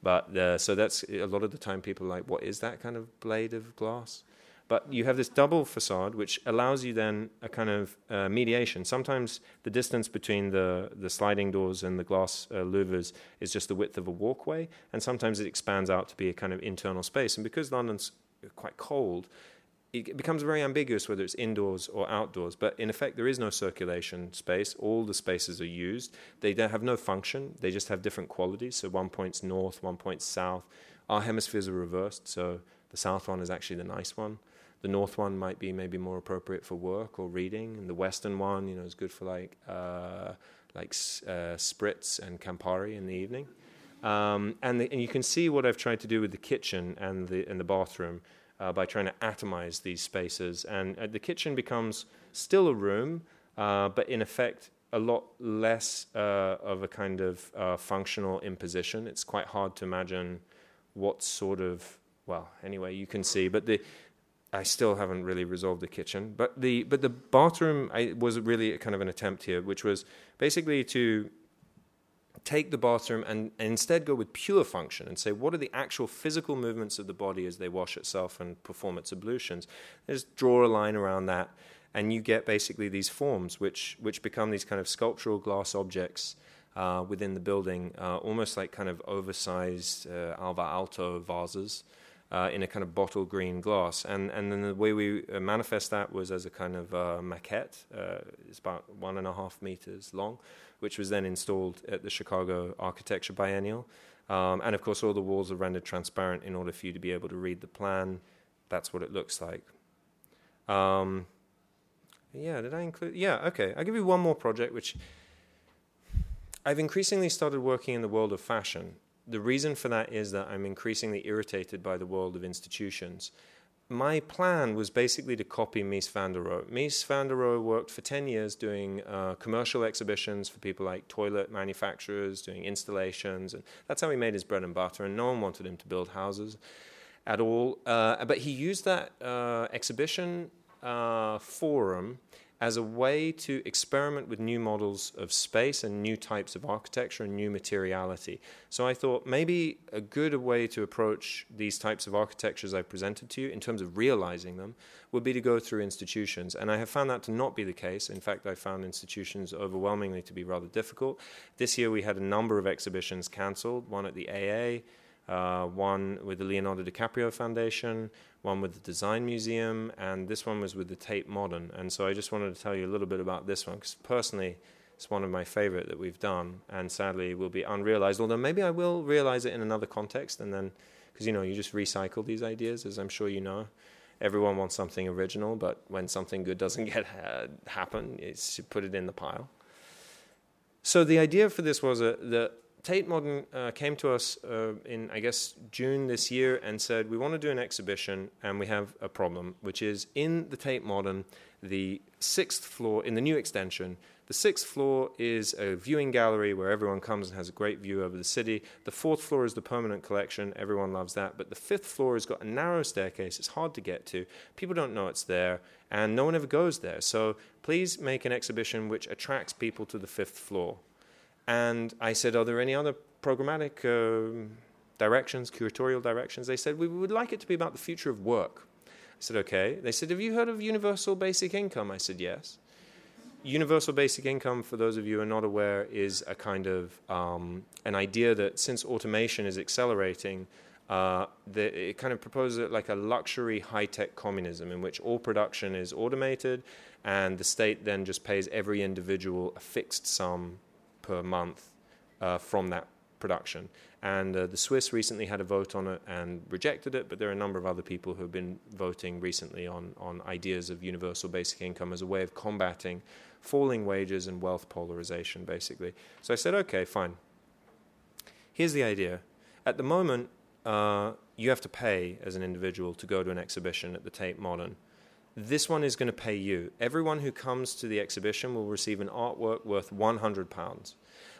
B: But uh, so that's a lot of the time people are like, what is that kind of blade of glass? But you have this double facade, which allows you then a kind of uh, mediation. Sometimes the distance between the, the sliding doors and the glass uh, louvers is just the width of a walkway, and sometimes it expands out to be a kind of internal space. And because London's quite cold, it becomes very ambiguous whether it's indoors or outdoors. But in effect, there is no circulation space. All the spaces are used. They don't have no function. They just have different qualities. So one point's north, one point's south. Our hemispheres are reversed. So the south one is actually the nice one. The north one might be maybe more appropriate for work or reading, and the western one, you know, is good for like uh, like uh, spritz and Campari in the evening. Um, and, the, and you can see what I've tried to do with the kitchen and the and the bathroom uh, by trying to atomize these spaces. And uh, the kitchen becomes still a room, uh, but in effect a lot less uh, of a kind of functional imposition. It's quite hard to imagine what sort of well, anyway, you can see, but the I still haven't really resolved the kitchen, but the but the bathroom I, was really kind of an attempt here, which was basically to take the bathroom and, and, instead go with pure function and say what are the actual physical movements of the body as they wash itself and perform its ablutions. Just draw a line around that, and you get basically these forms, which which become these kind of sculptural glass objects. Uh, within the building, uh, almost like kind of oversized uh, Alvar Aalto vases, uh, in a kind of bottle green glass. And, and then the way we uh, manifest that was as a kind of uh, maquette. It's about one and a half meters long, which was then installed at the Chicago Architecture Biennial. Um, and of course, all the walls are rendered transparent in order for you to be able to read the plan. That's what it looks like. Um, yeah, did I include? Yeah, okay. I'll give you one more project, which I've increasingly started working in the world of fashion the reason for that is that I'm increasingly irritated by the world of institutions. My plan was basically to copy Mies van der Rohe. Mies van der Rohe worked for 10 years doing uh, commercial exhibitions for people like toilet manufacturers, doing installations, and that's how he made his bread and butter, and no one wanted him to build houses at all. Uh, but he used that uh, exhibition uh, forum as a way to experiment with new models of space and new types of architecture and new materiality. So I thought maybe a good way to approach these types of architectures I've presented to you in terms of realizing them would be to go through institutions. And I have found that to not be the case. In fact, I found institutions overwhelmingly to be rather difficult. This year we had a number of exhibitions cancelled, one at the AA. Uh, one with the Leonardo DiCaprio Foundation, one with the Design Museum, and this one was with the Tate Modern. And so I just wanted to tell you a little bit about this one because personally, it's one of my favorite that we've done, and sadly will be unrealized. Although maybe I will realize it in another context, and then because you know you just recycle these ideas, as I'm sure you know. Everyone wants something original, but when something good doesn't get uh, happen, it's you put it in the pile. So the idea for this was uh, that Tate Modern uh, came to us uh, in, I guess, June this year and said, We want to do an exhibition and we have a problem, which is in the Tate Modern, the sixth floor, in the new extension, the sixth floor is a viewing gallery where everyone comes and has a great view over the city. The fourth floor is the permanent collection. Everyone loves that. But the fifth floor has got a narrow staircase. It's hard to get to. People don't know it's there, and no one ever goes there. So please make an exhibition which attracts people to the fifth floor. And I said, Are there any other programmatic uh, directions, curatorial directions? They said, We would like it to be about the future of work. I said, Okay. They said, Have you heard of universal basic income? I said, Yes. Universal basic income, for those of you who are not aware, is a kind of um, an idea that since automation is accelerating, uh, the, it kind of proposes like a luxury high tech communism in which all production is automated and the state then just pays every individual a fixed sum per month uh, from that production. And uh, the Swiss recently had a vote on it and rejected it, but there are a number of other people who have been voting recently on, on ideas of universal basic income as a way of combating falling wages and wealth polarization, basically. So I said, okay, fine. Here's the idea. At the moment, uh, you have to pay as an individual to go to an exhibition at the Tate Modern. This one is going to pay you. Everyone who comes to the exhibition will receive an artwork worth £100.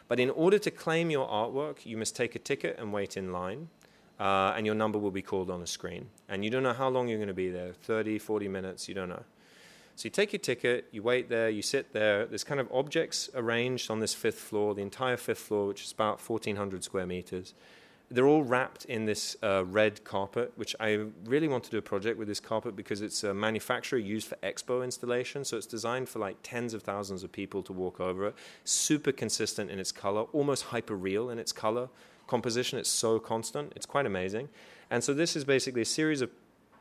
B: But in order to claim your artwork, you must take a ticket and wait in line. Uh, and your number will be called on a screen. And you don't know how long you're going to be there 30, 40 minutes, you don't know. So you take your ticket, you wait there, you sit there. There's kind of objects arranged on this fifth floor, the entire fifth floor, which is about 1,400 square meters. They're all wrapped in this uh, red carpet, which I really want to do a project with this carpet because it's a manufacturer used for expo installation. So it's designed for like tens of thousands of people to walk over it. Super consistent in its color, almost hyper real in its color composition. It's so constant. It's quite amazing. And so this is basically a series of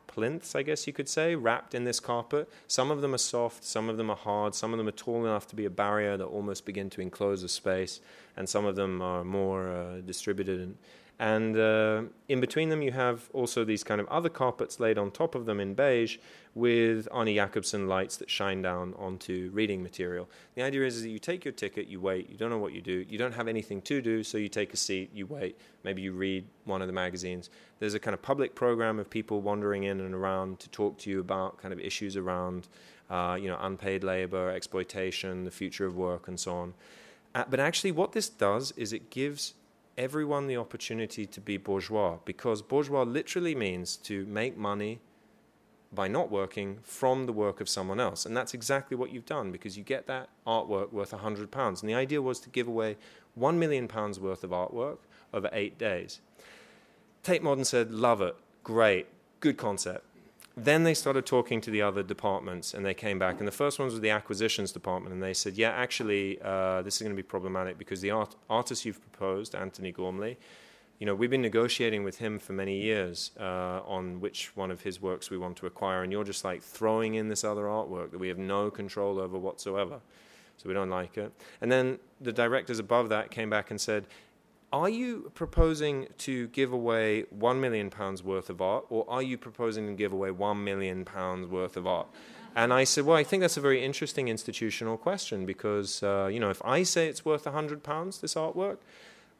B: plinths, I guess you could say, wrapped in this carpet. Some of them are soft, some of them are hard, some of them are tall enough to be a barrier that almost begin to enclose a space, and some of them are more uh, distributed and and uh, in between them, you have also these kind of other carpets laid on top of them in beige with Arne Jacobsen lights that shine down onto reading material. The idea is, is that you take your ticket, you wait, you don't know what you do, you don't have anything to do, so you take a seat, you wait, maybe you read one of the magazines. There's a kind of public program of people wandering in and around to talk to you about kind of issues around, uh, you know, unpaid labor, exploitation, the future of work, and so on. Uh, but actually, what this does is it gives everyone the opportunity to be bourgeois because bourgeois literally means to make money by not working from the work of someone else. And that's exactly what you've done because you get that artwork worth £100. And the idea was to give away £1 million worth of artwork over eight days. Tate Modern said, Love it, great, good concept. Then they started talking to the other departments and they came back. And the first ones were the acquisitions department. And they said, yeah, actually, uh, this is going to be problematic because the art- artist you've proposed, Antony Gormley, you know, we've been negotiating with him for many years uh, on which one of his works we want to acquire. And you're just like throwing in this other artwork that we have no control over whatsoever. So we don't like it. And then the directors above that came back and said, are you proposing to give away one million pounds worth of art, or are you proposing to give away one million pounds worth of art? And I said, well, I think that's a very interesting institutional question because, uh, you know, if I say it's worth a hundred pounds, this artwork,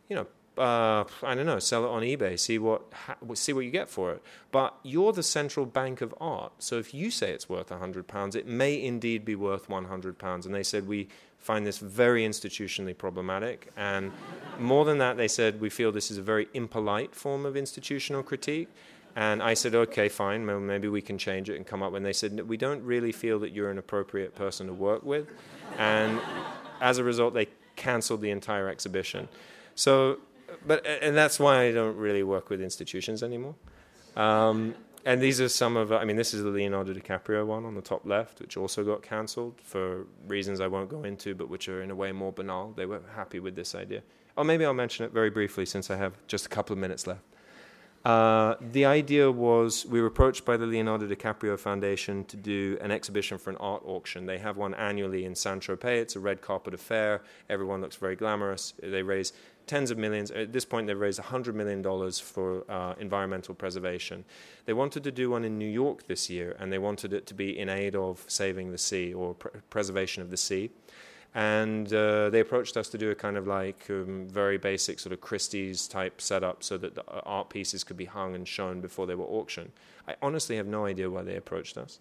B: you know, uh, I don't know, sell it on eBay, see what ha- see what you get for it. But you're the central bank of art, so if you say it's worth a hundred pounds, it may indeed be worth one hundred pounds. And they said we find this very institutionally problematic. And more than that, they said, we feel this is a very impolite form of institutional critique. And I said, okay, fine, well, maybe we can change it and come up. And they said, we don't really feel that you're an appropriate person to work with. And as a result, they canceled the entire exhibition. So, but, and that's why I don't really work with institutions anymore. Um, and these are some of, I mean, this is the Leonardo DiCaprio one on the top left, which also got cancelled for reasons I won't go into, but which are in a way more banal. They were happy with this idea. Or maybe I'll mention it very briefly since I have just a couple of minutes left. Uh, the idea was we were approached by the Leonardo DiCaprio Foundation to do an exhibition for an art auction. They have one annually in Saint Tropez. It's a red carpet affair. Everyone looks very glamorous. They raise tens of millions. At this point, they've raised $100 million for uh, environmental preservation. They wanted to do one in New York this year, and they wanted it to be in aid of saving the sea or pr- preservation of the sea. And uh, they approached us to do a kind of like um, very basic sort of Christie's type setup so that the uh, art pieces could be hung and shown before they were auctioned. I honestly have no idea why they approached us.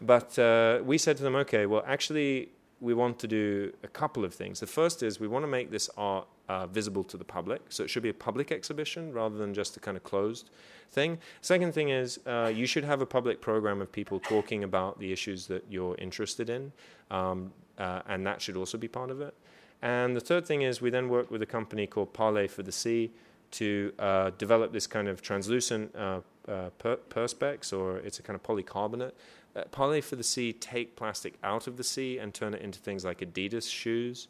B: But uh, we said to them, okay, well, actually, we want to do a couple of things. The first is we want to make this art uh, visible to the public. So it should be a public exhibition rather than just a kind of closed thing. Second thing is uh, you should have a public program of people talking about the issues that you're interested in, um, uh, and that should also be part of it. And the third thing is we then work with a company called Parley for the Sea to uh, develop this kind of translucent uh, uh, per- perspex, or it's a kind of polycarbonate. Uh, Parley for the Sea take plastic out of the sea and turn it into things like Adidas shoes.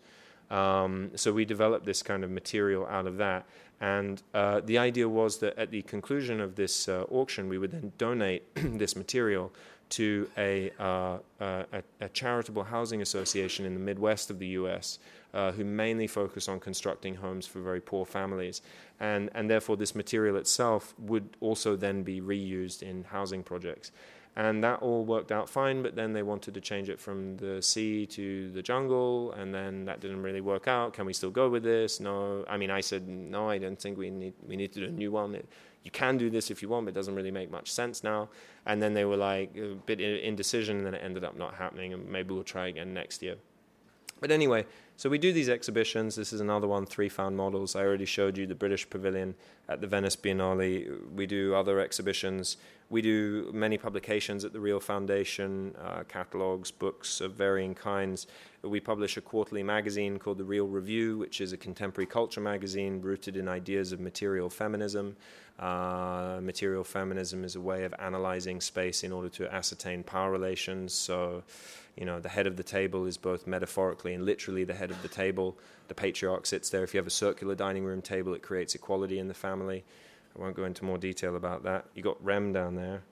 B: Um, so we developed this kind of material out of that. And uh, the idea was that at the conclusion of this uh, auction, we would then donate this material to a, uh, a, a, charitable housing association in the Midwest of the US uh, who mainly focus on constructing homes for very poor families. And, and therefore, this material itself would also then be reused in housing projects. And that all worked out fine, but then they wanted to change it from the sea to the jungle, and then that didn't really work out. Can we still go with this? No. I mean, I said, no, I don't think we need, we need to do a new one. It, you can do this if you want, but it doesn't really make much sense now. And then they were like a bit indecision, and then it ended up not happening, and maybe we'll try again next year. But anyway, So we do these exhibitions. This is another one, three found models. I already showed you the British Pavilion at the Venice Biennale. We do other exhibitions. We do many publications at the Real Foundation, uh, catalogs, books of varying kinds. We publish a quarterly magazine called The Real Review, which is a contemporary culture magazine rooted in ideas of material feminism. Uh, material feminism is a way of analyzing space in order to ascertain power relations. So, you know, the head of the table is both metaphorically and literally the head of the table. The patriarch sits there. If you have a circular dining room table, it creates equality in the family. I won't go into more detail about that. You got Rem down there.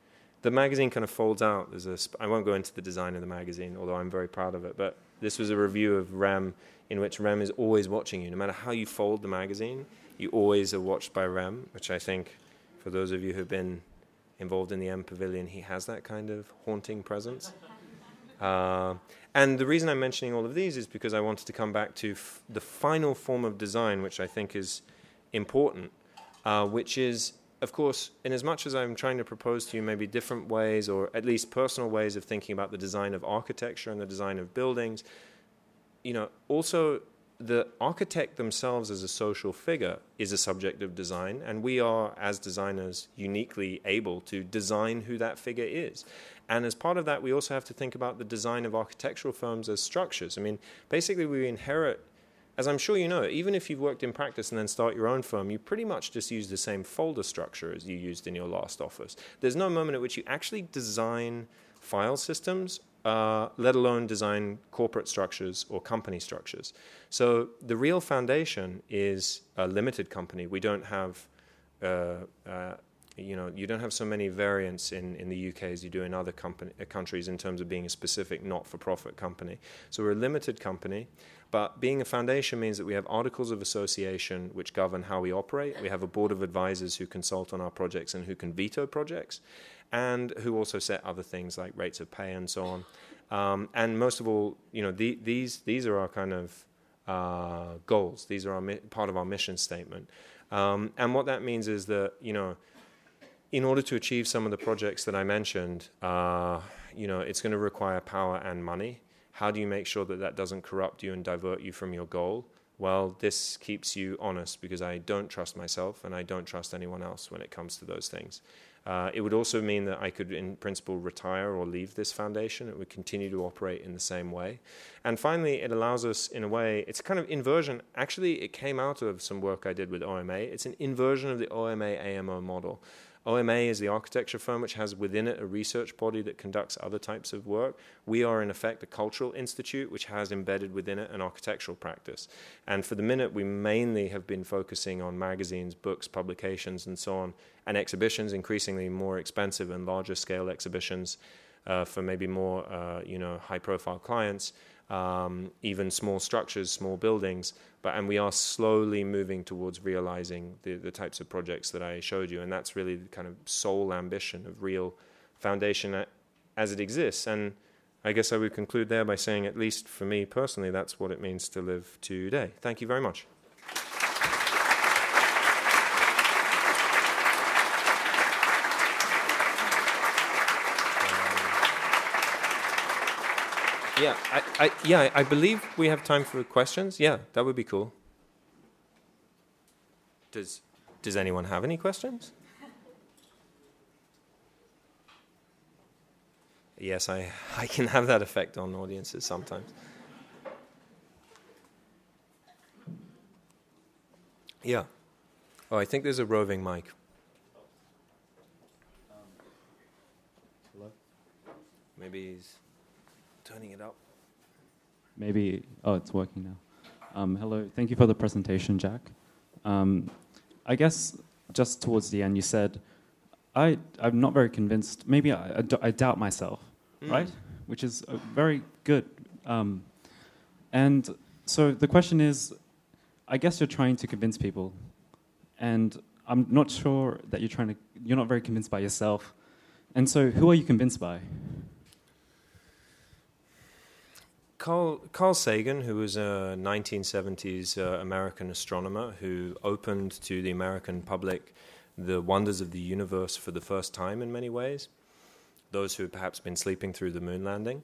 B: The magazine kind of folds out. There's a. Sp- I won't go into the design of the magazine, although I'm very proud of it. But this was a review of Rem, in which Rem is always watching you. No matter how you fold the magazine, you always are watched by Rem, which I think, for those of you who've been involved in the M Pavilion, he has that kind of haunting presence. Uh, and the reason I'm mentioning all of these is because I wanted to come back to f- the final form of design, which I think is important, uh, which is, of course, in as much as I'm trying to propose to you maybe different ways, or at least personal ways of thinking about the design of architecture and the design of buildings, you know, also the architect themselves as a social figure is a subject of design, and we are, as designers, uniquely able to design who that figure is. And as part of that, we also have to think about the design of architectural firms as structures. I mean, basically, we inherit, as I'm sure you know, even if you've worked in practice and then start your own firm, you pretty much just use the same folder structure as you used in your last office. There's no moment at which you actually design file systems uh, let alone design corporate structures or company structures. So the real foundation is a limited company. We don't have, uh, uh, you know, you don't have so many variants in, in the UK as you do in other company, countries in terms of being a specific not-for-profit company. So we're a limited company, but being a foundation means that we have articles of association which govern how we operate. We have a board of advisors who consult on our projects and who can veto projects and who also set other things like rates of pay and so on. Um, and most of all, you know, the, these these are our kind of uh, goals. These are our mi- part of our mission statement. Um, and what that means is that you know, in order to achieve some of the projects that I mentioned, uh, you know, it's going to require power and money. How do you make sure that that doesn't corrupt you and divert you from your goal? Well, this keeps you honest because I don't trust myself and I don't trust anyone else when it comes to those things. Uh, it would also mean that I could, in principle, retire or leave this foundation. It would continue to operate in the same way. And finally, it allows us, in a way, it's kind of inversion. Actually, it came out of some work I did with OMA. It's an inversion of the OMA AMO model. OMA is the architecture firm which has within it a research body that conducts other types of work. We are, in effect, a cultural institute which has embedded within it an architectural practice. And for the minute, we mainly have been focusing on magazines, books, publications, and so on, and exhibitions, increasingly more expensive and larger scale exhibitions uh, for maybe more, uh, you know, high profile clients um, even small structures, small buildings. But and we are slowly moving towards realizing the, the types of projects that I showed you, and that's really the kind of sole ambition of real foundation as it exists. And I guess I would conclude there by saying, at least for me personally, that's what it means to live today. Thank you very much. Yeah, I, I, yeah, I believe we have time for questions. Yeah, that would be cool. Does Does anyone have any questions? Yes, I, I can have that effect on audiences sometimes. Yeah. Oh, I think there's a roving mic.
C: Um, hello?
B: Maybe he's turning it up.
C: Maybe, oh, it's working now. Um, hello, thank you for the presentation, Jack. Um, I guess just towards the end, you said, I, I'm not very convinced. Maybe I, I, I doubt myself, mm. right? Which is very good. Um, and so the question is I guess you're trying to convince people, and I'm not sure that you're trying to, you're not very convinced by yourself. And so, who are you convinced by?
B: Carl, Carl Sagan, who was a 1970s uh, American astronomer who opened to the American public the wonders of the universe for the first time in many ways, those who had perhaps been sleeping through the moon landing.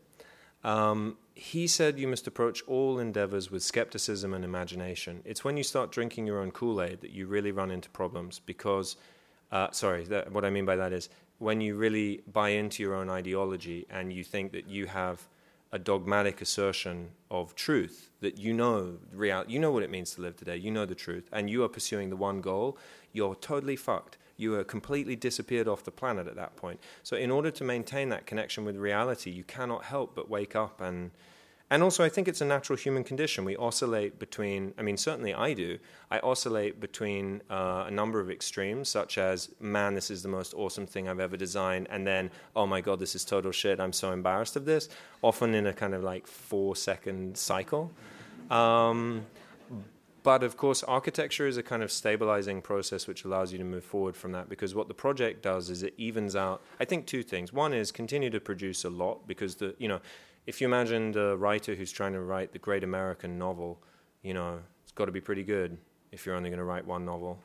B: Um, he said you must approach all endeavors with skepticism and imagination. It's when you start drinking your own Kool Aid that you really run into problems because, uh, sorry, that, what I mean by that is when you really buy into your own ideology and you think that you have a dogmatic assertion of truth that you know real you know what it means to live today. You know the truth and you are pursuing the one goal. You're totally fucked. You are completely disappeared off the planet at that point. So in order to maintain that connection with reality you cannot help but wake up and and also, I think it's a natural human condition. We oscillate between, I mean, certainly I do. I oscillate between uh, a number of extremes, such as, man, this is the most awesome thing I've ever designed, and then, oh my God, this is total shit. I'm so embarrassed of this. Often in a kind of like four second cycle. Um, but of course, architecture is a kind of stabilizing process which allows you to move forward from that because what the project does is it evens out, I think, two things. One is continue to produce a lot because the, you know, if you imagine a writer who's trying to write the great American novel, you know, it's got to be pretty good if you're only going to write one novel.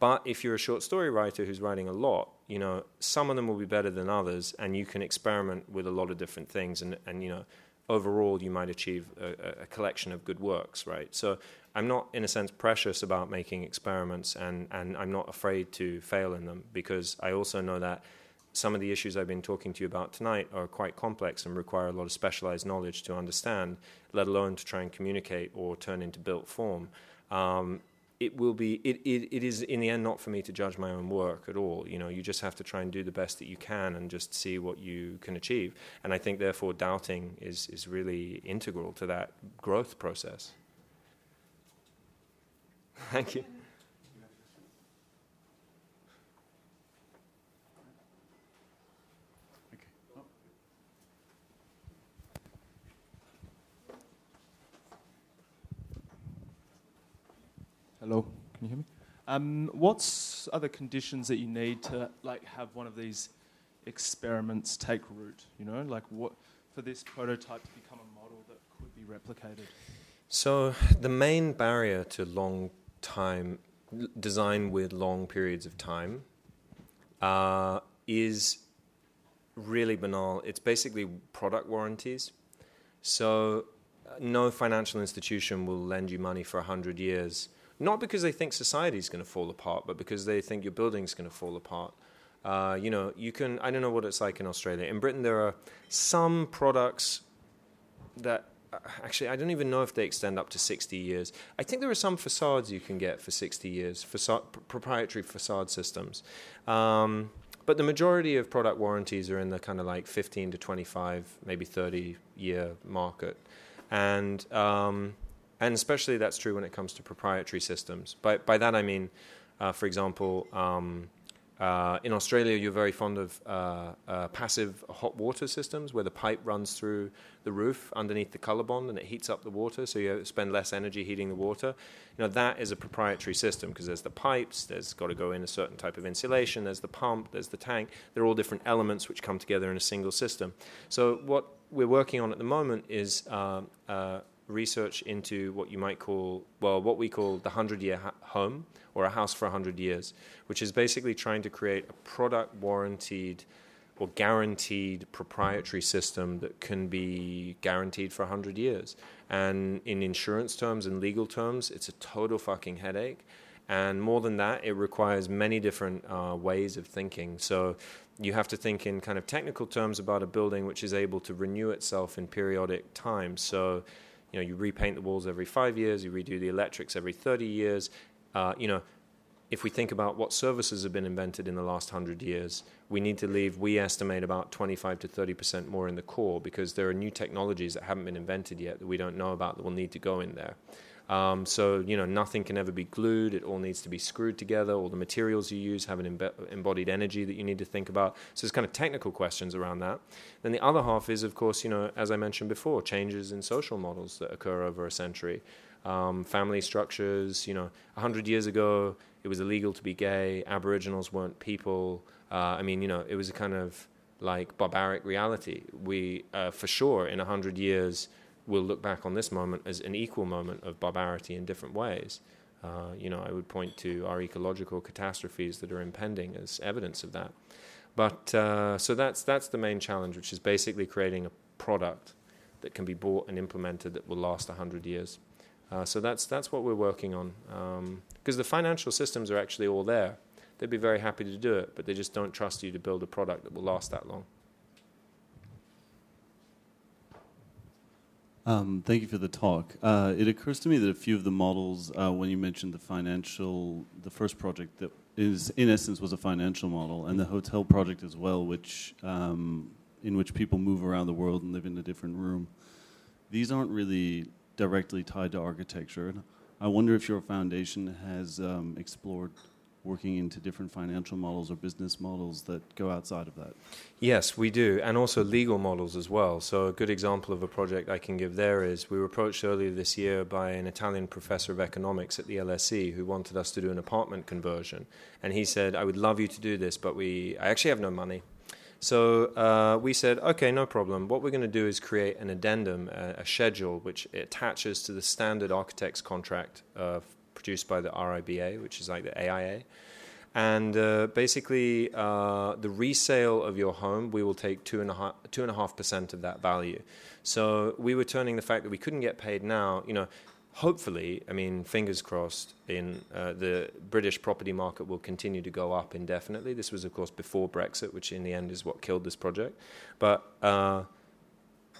B: But if you're a short story writer who's writing a lot, you know, some of them will be better than others, and you can experiment with a lot of different things, and, and you know, overall you might achieve a, a collection of good works, right? So I'm not, in a sense, precious about making experiments, and, and I'm not afraid to fail in them because I also know that some of the issues I've been talking to you about tonight are quite complex and require a lot of specialized knowledge to understand, let alone to try and communicate or turn into built form. Um, it will be it, it, it is in the end not for me to judge my own work at all. You know you just have to try and do the best that you can and just see what you can achieve. And i think therefore doubting is is really integral to that growth process. Thank you
D: Hello, can you hear me? Um, what's other conditions that you need to like have one of these experiments take root? You know, like what for this prototype to become a model that could be replicated?
B: So the main barrier to long time design with long periods of time uh, is really banal. It's basically product warranties. So uh, no financial institution will lend you money for 100 years not because they think society is going to fall apart, but because they think your building is going to fall apart. Uh, you know, you can. I don't know what it's like in Australia. In Britain, there are some products that uh, actually I don't even know if they extend up to 60 years. I think there are some facades you can get for 60 years, facade, proprietary facade systems. Um, but the majority of product warranties are in the kind of like 15 to 25, maybe 30 year market. And um, and especially that's true when it comes to proprietary systems. By, by that I mean, uh, for example, um, uh, in Australia, you're very fond of uh, uh, passive hot water systems where the pipe runs through the roof underneath the COLORBOND and it heats up the water, so you spend less energy heating the water. You know that is a proprietary system because there's the pipes, there's got to go in a certain type of insulation, there's the pump, there's the tank. They're all different elements which come together in a single system. So what we're working on at the moment is uh, uh, research into what you might call, well, what we call the 100 year ha- home or a house for 100 years, which is basically trying to create a product warranted or guaranteed proprietary system that can be guaranteed for 100 years. And in insurance terms and legal terms, it's a total fucking headache. And more than that, it requires many different uh, ways of thinking. So you have to think in kind of technical terms about a building which is able to renew itself in periodic time. So you know, you repaint the walls every five years, you redo the electrics every 30 years. Uh, you know, if we think about what services have been invented in the last hundred years, we need to leave, we estimate about 25 to 30% more in the core because there are new technologies that haven't been invented yet that we don't know about that will need to go in there. Um, so, you know, nothing can ever be glued. It all needs to be screwed together. All the materials you use have an embodied energy that you need to think about. So there's kind of technical questions around that. Then the other half is, of course, you know, as I mentioned before, changes in social models that occur over a century. Um, family structures, you know, 100 years ago, it was illegal to be gay. Aboriginals weren't people. Uh, I mean, you know, it was a kind of like barbaric reality. We, uh, for sure, in 100 years, we'll look back on this moment as an equal moment of barbarity in different ways. Uh, you know, I would point to our ecological catastrophes that are impending as evidence of that. But uh, so that's that's the main challenge, which is basically creating a product that can be bought and implemented that will last 100 years. Uh, so that's, that's what we're working on. Because um, the financial systems are actually all there. They'd be very happy to do it, but they just don't trust you to build a product that will last that long.
E: Um, thank you for the talk. Uh, it occurs to me that a few of the models, uh, when you mentioned the financial, the first project that is in essence was a financial model, and the hotel project as well, which um, in which people move around the world and live in a different room. These aren't really directly tied to architecture. I wonder if your foundation has um, explored working into different financial models or business models that go outside of that?
B: Yes, we do, and also legal models as well. So, a good example of a project I can give there is we were approached earlier this year by an Italian professor of economics at the LSE who wanted us to do an apartment conversion. And he said, I would love you to do this, but we, I actually have no money. So uh, we said, okay, no problem. What we're going to do is create an addendum, a, a schedule, which attaches to the standard architect's contract uh, produced by the RIBA, which is like the AIA. And uh, basically, uh, the resale of your home, we will take two and a half two and a half percent of that value. So we were turning the fact that we couldn't get paid now. You know, hopefully, I mean, fingers crossed, in uh, the British property market will continue to go up indefinitely. This was, of course, before Brexit, which in the end is what killed this project. But uh,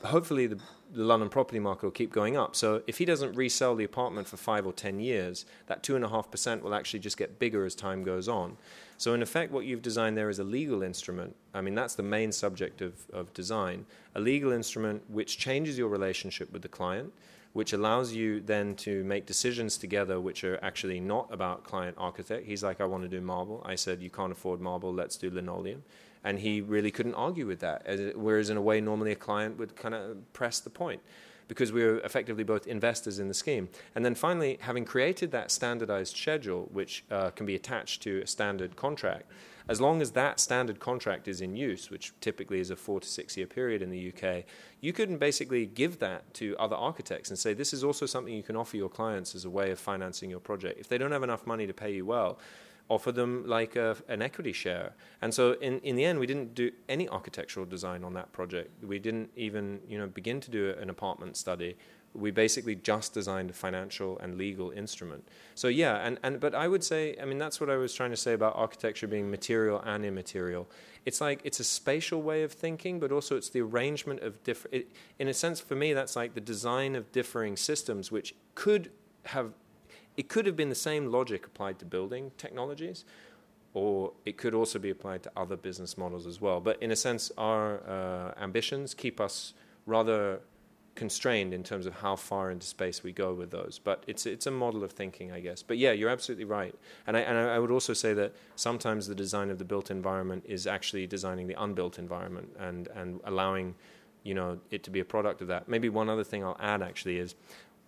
B: hopefully the, the, London property market will keep going up. So if he doesn't resell the apartment for five or ten years, that two and a half percent will actually just get bigger as time goes on. So in effect, what you've designed there is a legal instrument. I mean, that's the main subject of, of design. A legal instrument which changes your relationship with the client, which allows you then to make decisions together which are actually not about client architect. He's like, I want to do marble. I said, you can't afford marble. Let's do linoleum and he really couldn't argue with that. Whereas in a way, normally a client would kind of press the point because we were effectively both investors in the scheme. And then finally, having created that standardized schedule, which uh, can be attached to a standard contract, as long as that standard contract is in use, which typically is a four to six year period in the UK, you could basically give that to other architects and say, this is also something you can offer your clients as a way of financing your project. If they don't have enough money to pay you well, offer them like a, an equity share. And so in, in the end, we didn't do any architectural design on that project. We didn't even you know begin to do an apartment study. We basically just designed a financial and legal instrument. So yeah, and, and but I would say, I mean, that's what I was trying to say about architecture being material and immaterial. It's like it's a spatial way of thinking, but also it's the arrangement of different. In a sense, for me, that's like the design of differing systems, which could have it could have been the same logic applied to building technologies, or it could also be applied to other business models as well. But in a sense, our uh, ambitions keep us rather constrained in terms of how far into space we go with those. But it's it's a model of thinking, I guess. But yeah, you're absolutely right. And I and I would also say that sometimes the design of the built environment is actually designing the unbuilt environment and and allowing you know it to be a product of that. Maybe one other thing I'll add actually is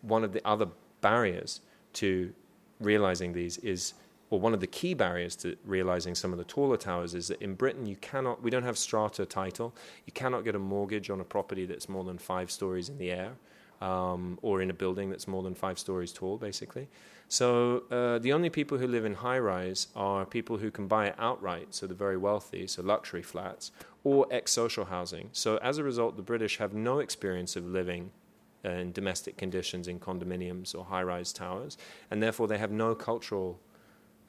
B: one of the other barriers to realizing these is, or one of the key barriers to realizing some of the taller towers is that in Britain you cannot, we don't have strata title. You cannot get a mortgage on a property that's more than five stories in the air. Um, or in a building that's more than five stories tall, basically. So uh, the only people who live in high rise are people who can buy it outright, so the very wealthy, so luxury flats, or ex social housing. So as a result, the British have no experience of living in domestic conditions in condominiums or high rise towers, and therefore they have no cultural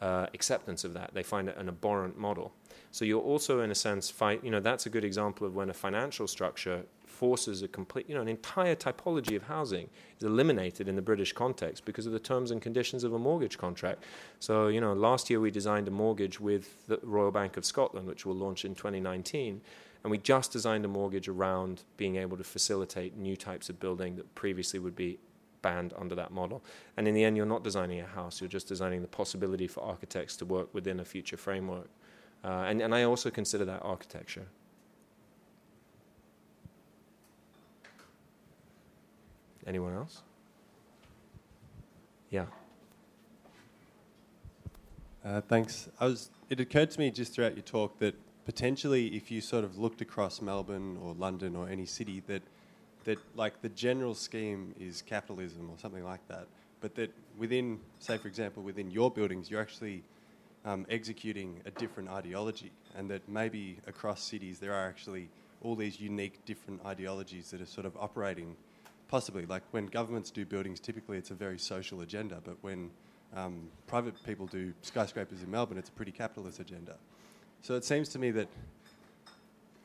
B: uh, acceptance of that. They find it an abhorrent model. So you're also, in a sense, fight. You know, that's a good example of when a financial structure forces a complete, you know, an entire typology of housing is eliminated in the British context because of the terms and conditions of a mortgage contract. So, you know, last year we designed a mortgage with the Royal Bank of Scotland, which will launch in 2019, and we just designed a mortgage around being able to facilitate new types of building that previously would be banned under that model. And in the end, you're not designing a house, you're just designing the possibility for architects to work within a future framework. Uh, and, and I also consider that architecture. Anyone else? Yeah.
F: Uh, thanks. I was. It occurred to me just throughout your talk that potentially, if you sort of looked across Melbourne or London or any city, that that like the general scheme is capitalism or something like that, but that within, say for example, within your buildings, you're actually um, executing a different ideology, and that maybe across cities there are actually all these unique different ideologies that are sort of operating possibly. Like when governments do buildings typically it's a very social agenda but when um, private people do skyscrapers in melbourne it's a pretty capitalist agenda so it seems to me that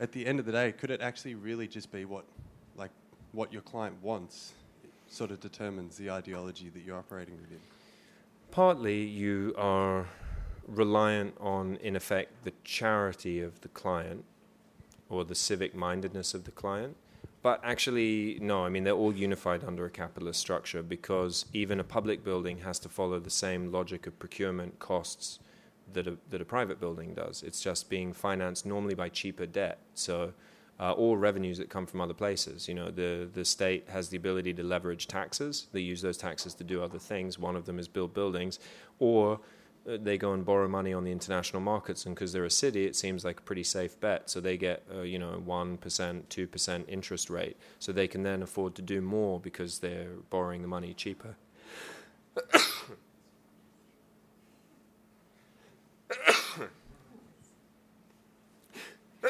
F: at the end of the day could it actually really just be what like what your client wants sort of determines the ideology that you're operating within
B: Partly you are reliant on, in effect, the charity of the client or the civic mindedness of the client. But actually, no, I mean, they're all unified under a capitalist structure because even a public building has to follow the same logic of procurement costs that a, that a private building does. It's just being financed normally by cheaper debt. So, uh, revenues that come from other places. You know, the, the state has the ability to leverage taxes. They use those taxes to do other things. One of them is build buildings, or uh, they go and borrow money on the international markets, and because they're a city, it seems like a pretty safe bet. So they get, uh, you know, one percent, two percent interest rate, so they can then afford to do more because they're borrowing the money cheaper.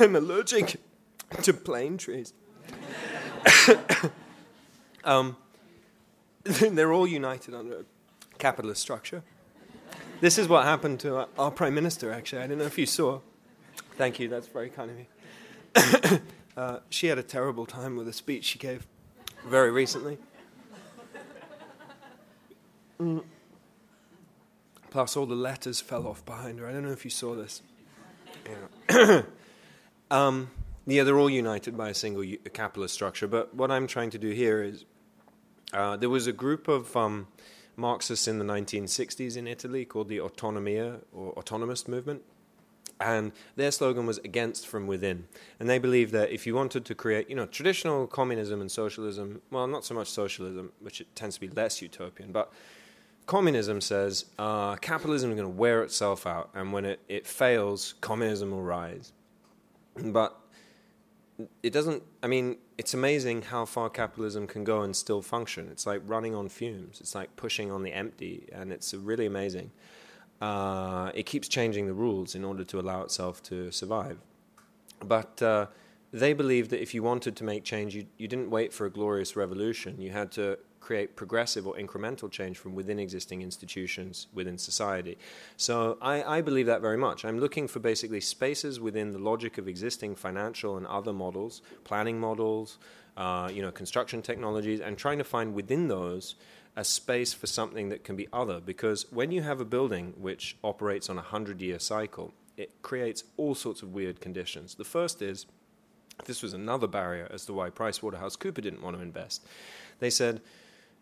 B: I'm allergic to plane trees. um, they're all united under a capitalist structure. This is what happened to our, prime minister, actually. I don't know if you saw. Thank you, that's very kind of you. uh, she had a terrible time with a speech she gave very recently. Mm. Plus, all the letters fell off behind her. I don't know if you saw this. Yeah. um, yeah, they're all united by a single capitalist structure. But what I'm trying to do here is uh, there was a group of um, Marxists in the 1960s in Italy called the Autonomia or Autonomist Movement. And their slogan was against from within. And they believed that if you wanted to create, you know, traditional communism and socialism, well, not so much socialism, which it tends to be less utopian, but communism says uh, capitalism is going to wear itself out, and when it, it fails, communism will rise. But it doesn't, I mean, it's amazing how far capitalism can go and still function. It's like running on fumes, it's like pushing on the empty, and it's really amazing. Uh, it keeps changing the rules in order to allow itself to survive. But uh, they believed that if you wanted to make change, you, you didn't wait for a glorious revolution. You had to create progressive or incremental change from within existing institutions within society. So I, I, believe that very much. I'm looking for basically spaces within the logic of existing financial and other models, planning models, uh, you know, construction technologies, and trying to find within those a space for something that can be other. Because when you have a building which operates on a hundred-year cycle, it creates all sorts of weird conditions. The first is this was another barrier as to why PricewaterhouseCooper didn't want to invest. They said,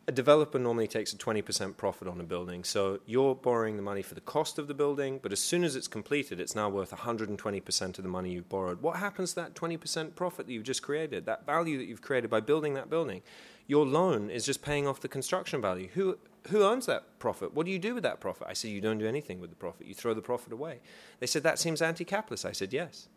B: a developer normally takes a 20% profit on a building. So you're borrowing the money for the cost of the building, but as soon as it's completed, it's now worth 120% of the money you've borrowed. What happens to that 20% profit that you've just created, that value that you've created by building that building? Your loan is just paying off the construction value. Who, who owns that profit? What do you do with that profit? I said, You don't do anything with the profit. You throw the profit away. They said, That seems anti capitalist. I said, Yes.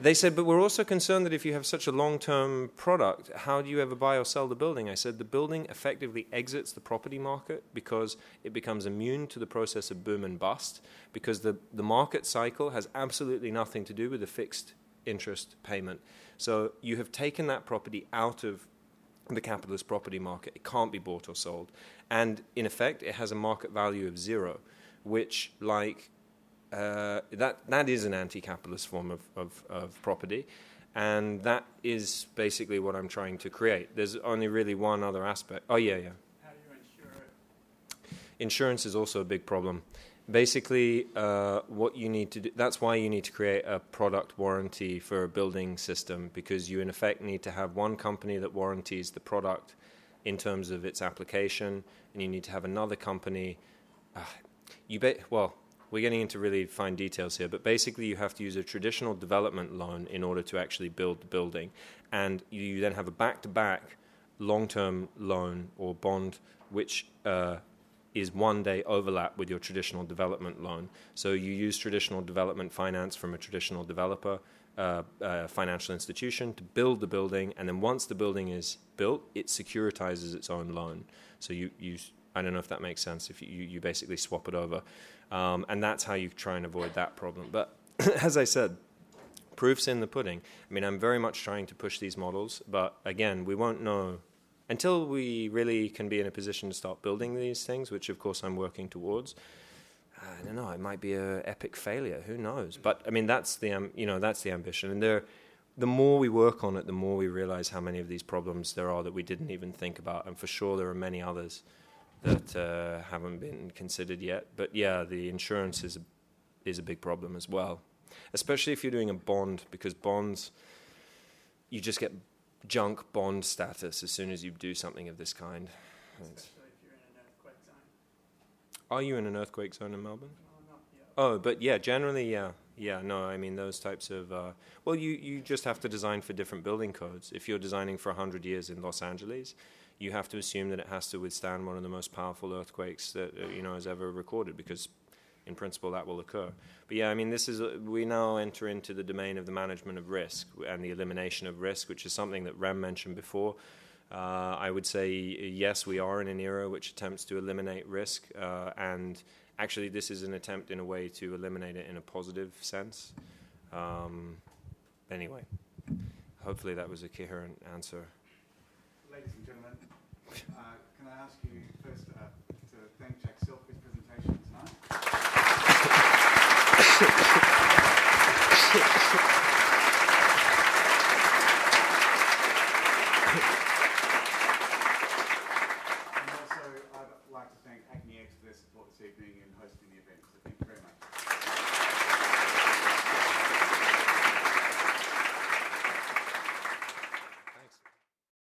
B: They said, but we're also concerned that if you have such a long term product, how do you ever buy or sell the building? I said, the building effectively exits the property market because it becomes immune to the process of boom and bust, because the, the market cycle has absolutely nothing to do with the fixed interest payment. So you have taken that property out of the capitalist property market. It can't be bought or sold. And in effect, it has a market value of zero, which, like uh, that that is an anti-capitalist form of, of, of, property, and that is basically what I'm trying to create. There's only really one other aspect. Oh yeah, yeah.
G: How do you insure it?
B: Insurance is also a big problem. Basically, uh, what you need to do, that's why you need to create a product warranty for a building system because you, in effect, need to have one company that warranties the product in terms of its application, and you need to have another company. Uh, you bet, well, we're getting into really fine details here, but basically you have to use a traditional development loan in order to actually build the building. And you then have a back to back long term loan or bond, which uh, is one day overlap with your traditional development loan. So you use traditional development finance from a traditional developer. Uh, uh, financial institution to build the building, and then once the building is built, it securitizes its own loan. So you, you I don't know if that makes sense. If you, you basically swap it over, um, and that's how you try and avoid that problem. But as I said, proof's in the pudding. I mean, I'm very much trying to push these models, but again, we won't know until we really can be in a position to start building these things, which of course I'm working towards. I don't know. It might be a epic failure. Who knows? But I mean, that's the um, you know that's the ambition, and there the more we work on it, the more we realize how many of these problems there are that we didn't even think about, and for sure there are many others that uh, haven't been considered yet. But yeah, the insurance is a, is a big problem as well, especially if you're doing a bond, because bonds you just get junk bond status as soon as you do something of this kind.
G: Especially you're in an earthquake zone.
B: Are you in an earthquake zone in Melbourne?
G: Oh, not yet.
B: Oh, but yeah, generally, yeah, yeah. No, I mean those types of. Uh, well, you you just have to design for different building codes. If you're designing for hundred years in Los Angeles, you have to assume that it has to withstand one of the most powerful earthquakes that uh, you know has ever recorded, because in principle that will occur. But yeah, I mean this is uh, we now enter into the domain of the management of risk and the elimination of risk, which is something that Rem mentioned before. Uh, I would say yes, we are in an era which attempts to eliminate risk, uh, and actually, this is an attempt in a way to eliminate it in a positive sense. Um, anyway, hopefully that was a coherent answer.
H: Uh, can I ask you first uh, to thank Jack Self for his presentation tonight?